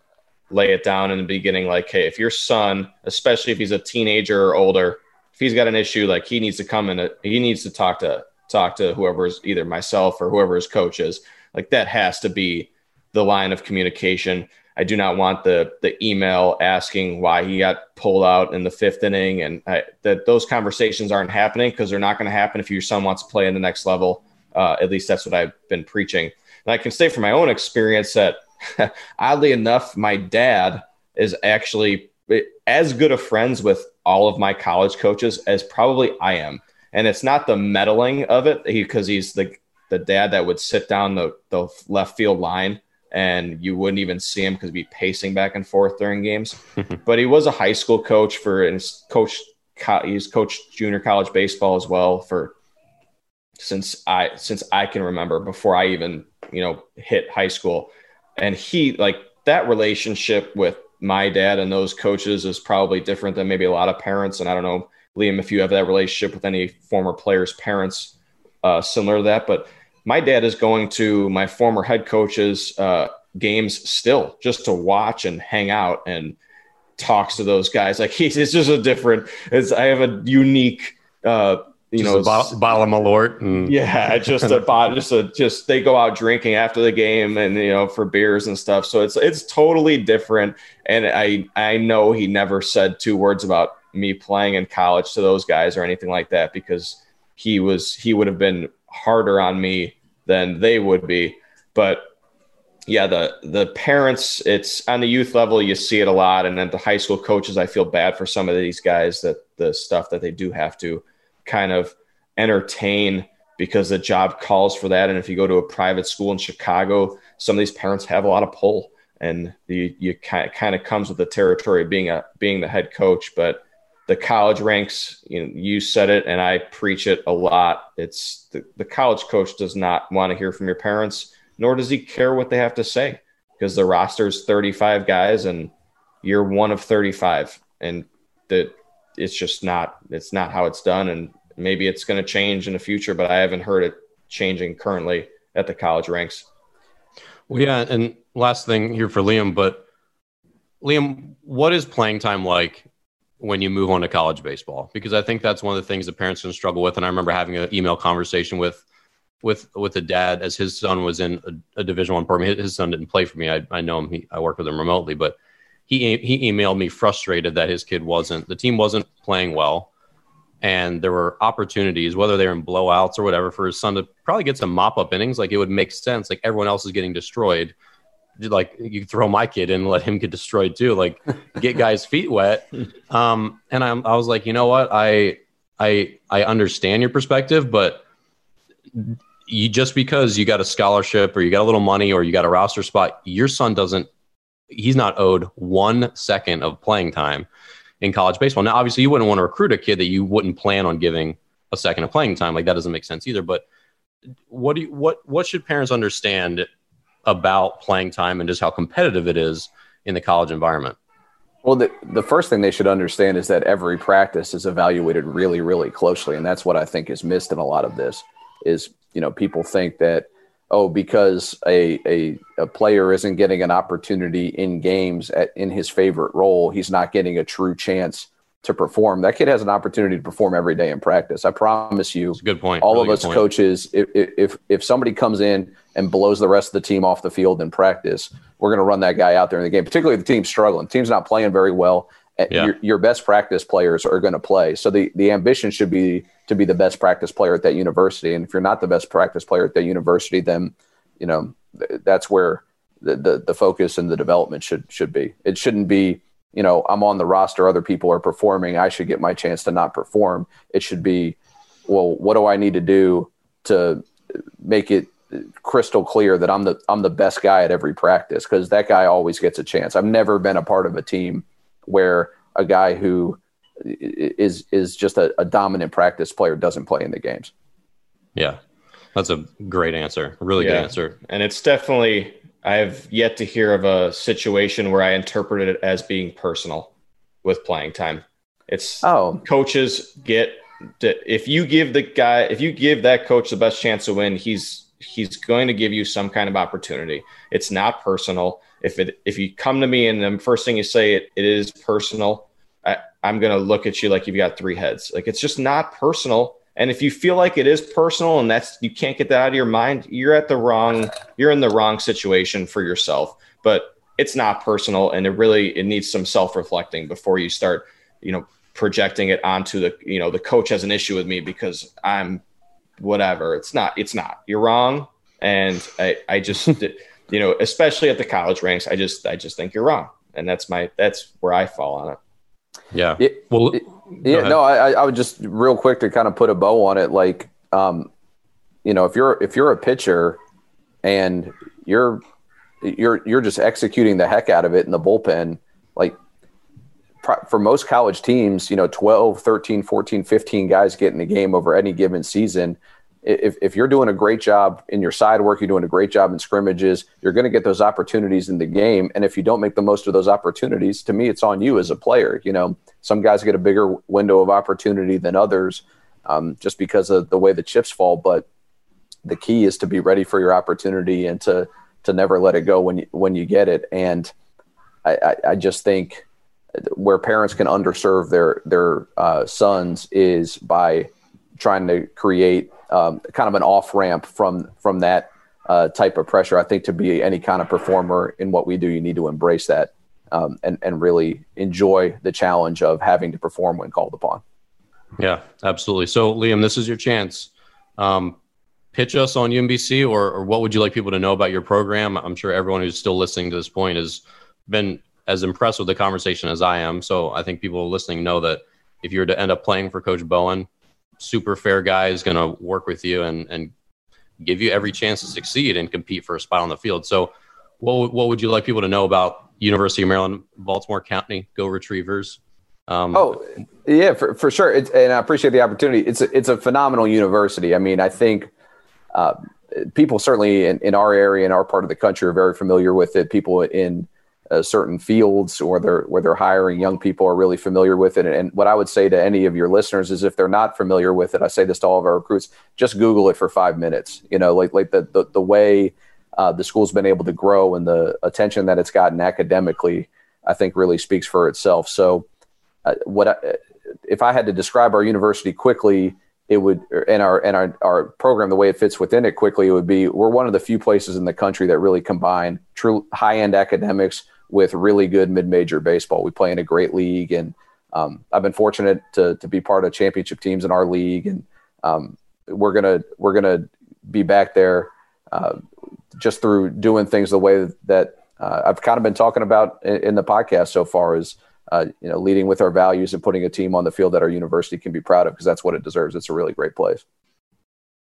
lay it down in the beginning. Like, hey, if your son, especially if he's a teenager or older, if he's got an issue, like he needs to come in, he needs to talk to talk to whoever's either myself or whoever his coach is. Like that has to be the line of communication. I do not want the the email asking why he got pulled out in the fifth inning, and I, that those conversations aren't happening because they're not going to happen if your son wants to play in the next level. Uh, at least that's what I've been preaching. And I can say from my own experience that, oddly enough, my dad is actually as good of friends with all of my college coaches as probably I am. And it's not the meddling of it because he, he's the the dad that would sit down the, the left field line and you wouldn't even see him because he'd be pacing back and forth during games. but he was a high school coach for and coach he's coached junior college baseball as well for since I since I can remember before I even you know hit high school. And he like that relationship with my dad and those coaches is probably different than maybe a lot of parents. And I don't know, Liam, if you have that relationship with any former players' parents uh, similar to that. But my dad is going to my former head coach's uh, games still just to watch and hang out and talks to those guys. Like he's it's just a different. It's I have a unique. Uh, you just know, a bottle, bottle of Malort. And- yeah, just a bot, just a just they go out drinking after the game and you know for beers and stuff. So it's it's totally different. And I I know he never said two words about me playing in college to those guys or anything like that because he was he would have been harder on me than they would be. But yeah, the the parents, it's on the youth level, you see it a lot, and then the high school coaches, I feel bad for some of these guys that the stuff that they do have to kind of entertain because the job calls for that. And if you go to a private school in Chicago, some of these parents have a lot of pull, and you you kind of, kind of comes with the territory of being a being the head coach, but the college ranks you know you said it and i preach it a lot. It's the, the college coach does not want to hear from your parents nor does he care what they have to say because the roster is 35 guys and you're one of 35 and that it's just not it's not how it's done. And maybe it's going to change in the future but i haven't heard it changing currently at the college ranks. Well yeah and last thing here for liam but liam what is playing time like when you move on to college baseball because I think that's one of the things that parents can struggle with. And I remember having an email conversation with with with a dad as his son was in a, a Division One program. His son didn't play for me. I, I know him. He, I work with him remotely, but he he emailed me frustrated that his kid wasn't the team wasn't playing well, and there were opportunities, whether they were in blowouts or whatever, for his son to probably get some mop up innings. Like it would make sense. Like everyone else is getting destroyed like you throw my kid in and let him get destroyed too. Like get guys feet wet. Um and I'm, i was like you know what? I i i understand your perspective but you just because you got a scholarship or you got a little money or you got a roster spot your son doesn't he's not owed one second of playing time in college baseball. Now obviously you wouldn't want to recruit a kid that you wouldn't plan on giving a second of playing time. Like that doesn't make sense either. But what do you what what should parents understand about playing time and just how competitive it is in the college environment? Well, the, the first thing they should understand is that every practice is evaluated really, really closely. And that's what I think is missed in a lot of this is, you know, people think that, oh, because a, a, a player isn't getting an opportunity in games at, in his favorite role, he's not getting a true chance to perform. That kid has an opportunity to perform every day in practice. I promise you. good point. All really of us coaches, if, if if somebody comes in and blows the rest of the team off the field in practice, we're going to run that guy out there in the game. Particularly if the team's struggling, the team's not playing very well. Yeah. Your, your best practice players are going to play. So the the ambition should be to be the best practice player at that university. And if you're not the best practice player at that university, then you know that's where the, the, the focus and the development should should be. It shouldn't be you know, I'm on the roster, other people are performing, I should get my chance to not perform. It should be, well, what do I need to do to make it crystal clear that I'm the I'm the best guy at every practice because that guy always gets a chance. I've never been a part of a team where a guy who is is just a, a dominant practice player doesn't play in the games. Yeah, that's a great answer. Really yeah. good answer. And it's definitely I've yet to hear of a situation where I interpreted it as being personal with playing time. It's oh, coaches get to, if you give the guy if you give that coach the best chance to win, he's he's going to give you some kind of opportunity. It's not personal. If it if you come to me and the first thing you say it, it is personal, I, I'm going to look at you like you've got three heads. Like it's just not personal and if you feel like it is personal and that's you can't get that out of your mind, you're at the wrong you're in the wrong situation for yourself. But it's not personal and it really it needs some self-reflecting before you start, you know, projecting it onto the, you know, the coach has an issue with me because I'm whatever. It's not it's not. You're wrong and I I just you know, especially at the college ranks, I just I just think you're wrong. and that's my that's where I fall on it. Yeah. It, well, it, yeah. No, I, I would just real quick to kind of put a bow on it. Like, um, you know, if you're if you're a pitcher and you're you're you're just executing the heck out of it in the bullpen, like for most college teams, you know, 12, 13, 14, 15 guys get in the game over any given season. If, if you're doing a great job in your side work, you're doing a great job in scrimmages, you're going to get those opportunities in the game. And if you don't make the most of those opportunities, to me, it's on you as a player. You know, some guys get a bigger window of opportunity than others um, just because of the way the chips fall. But the key is to be ready for your opportunity and to to never let it go when you when you get it. And I, I, I just think where parents can underserve their their uh, sons is by trying to create um, kind of an off ramp from from that uh, type of pressure. I think to be any kind of performer in what we do, you need to embrace that um, and and really enjoy the challenge of having to perform when called upon. Yeah, absolutely. So, Liam, this is your chance. Um, pitch us on UMBC, or, or what would you like people to know about your program? I'm sure everyone who's still listening to this point has been as impressed with the conversation as I am. So I think people listening know that if you were to end up playing for Coach Bowen, super fair guy is going to work with you and and give you every chance to succeed and compete for a spot on the field. So what what would you like people to know about University of Maryland, Baltimore County, Go Retrievers? Um, oh yeah, for, for sure. It's, and I appreciate the opportunity. It's a, it's a phenomenal university. I mean, I think uh, people certainly in, in our area, in our part of the country, are very familiar with it. People in certain fields or they're where they're hiring young people are really familiar with it. And what I would say to any of your listeners is if they're not familiar with it, I say this to all of our recruits, just Google it for five minutes. You know, like like the the, the way uh, the school's been able to grow and the attention that it's gotten academically, I think really speaks for itself. So, uh, what I, if I had to describe our university quickly? It would and our and our, our program the way it fits within it quickly it would be we're one of the few places in the country that really combine true high end academics with really good mid-major baseball. We play in a great league, and um, I've been fortunate to to be part of championship teams in our league, and um, we're gonna we're gonna be back there uh, just through doing things the way that uh, I've kind of been talking about in, in the podcast so far. Is uh, you know leading with our values and putting a team on the field that our university can be proud of because that's what it deserves. It's a really great place.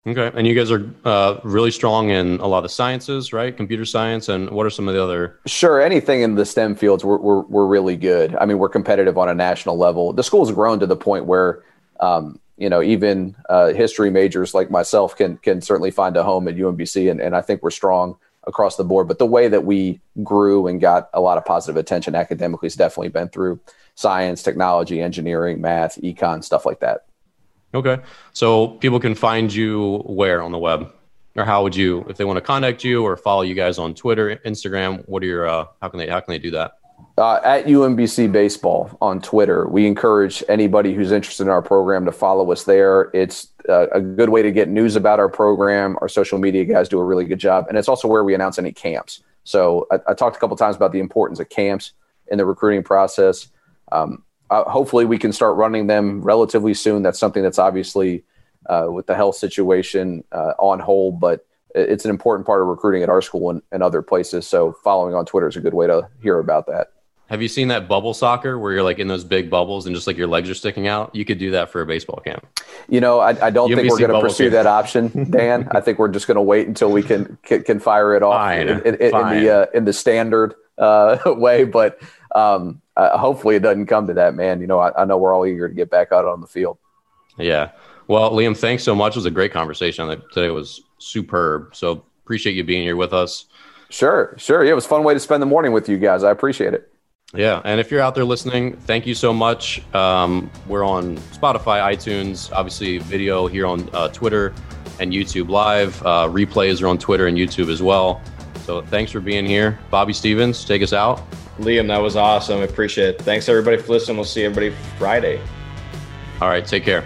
Okay, and you guys are uh, really strong in a lot of the sciences, right? Computer science, and what are some of the other? Sure, anything in the STEM fields, we're we're, we're really good. I mean, we're competitive on a national level. The school's grown to the point where, um, you know, even uh, history majors like myself can can certainly find a home at UMBC, and, and I think we're strong across the board. But the way that we grew and got a lot of positive attention academically has definitely been through science, technology, engineering, math, econ, stuff like that. Okay. So people can find you where on the web? Or how would you if they want to contact you or follow you guys on Twitter, Instagram, what are your uh, how can they how can they do that? Uh, at UMBC Baseball on Twitter. We encourage anybody who's interested in our program to follow us there. It's uh, a good way to get news about our program. Our social media guys do a really good job, and it's also where we announce any camps. So I, I talked a couple times about the importance of camps in the recruiting process. Um, uh, hopefully we can start running them relatively soon. That's something that's obviously uh, with the health situation uh, on hold, but it's an important part of recruiting at our school and, and, other places. So following on Twitter is a good way to hear about that. Have you seen that bubble soccer where you're like in those big bubbles and just like your legs are sticking out? You could do that for a baseball camp. You know, I, I don't think we're going to pursue camp. that option, Dan. I think we're just going to wait until we can can, can fire it off fine, in, in, in, in, the uh, in the standard uh, way. But um, uh, hopefully it doesn't come to that, man. You know, I, I, know we're all eager to get back out on the field. Yeah. Well, Liam, thanks so much. It was a great conversation. Today was superb. So appreciate you being here with us. Sure, sure. Yeah, it was a fun way to spend the morning with you guys. I appreciate it. Yeah, and if you're out there listening, thank you so much. Um, we're on Spotify, iTunes, obviously video here on uh, Twitter and YouTube Live. Uh, replays are on Twitter and YouTube as well. So thanks for being here, Bobby Stevens. Take us out. Liam, that was awesome. I appreciate it. Thanks everybody for listening. We'll see everybody Friday. All right, take care.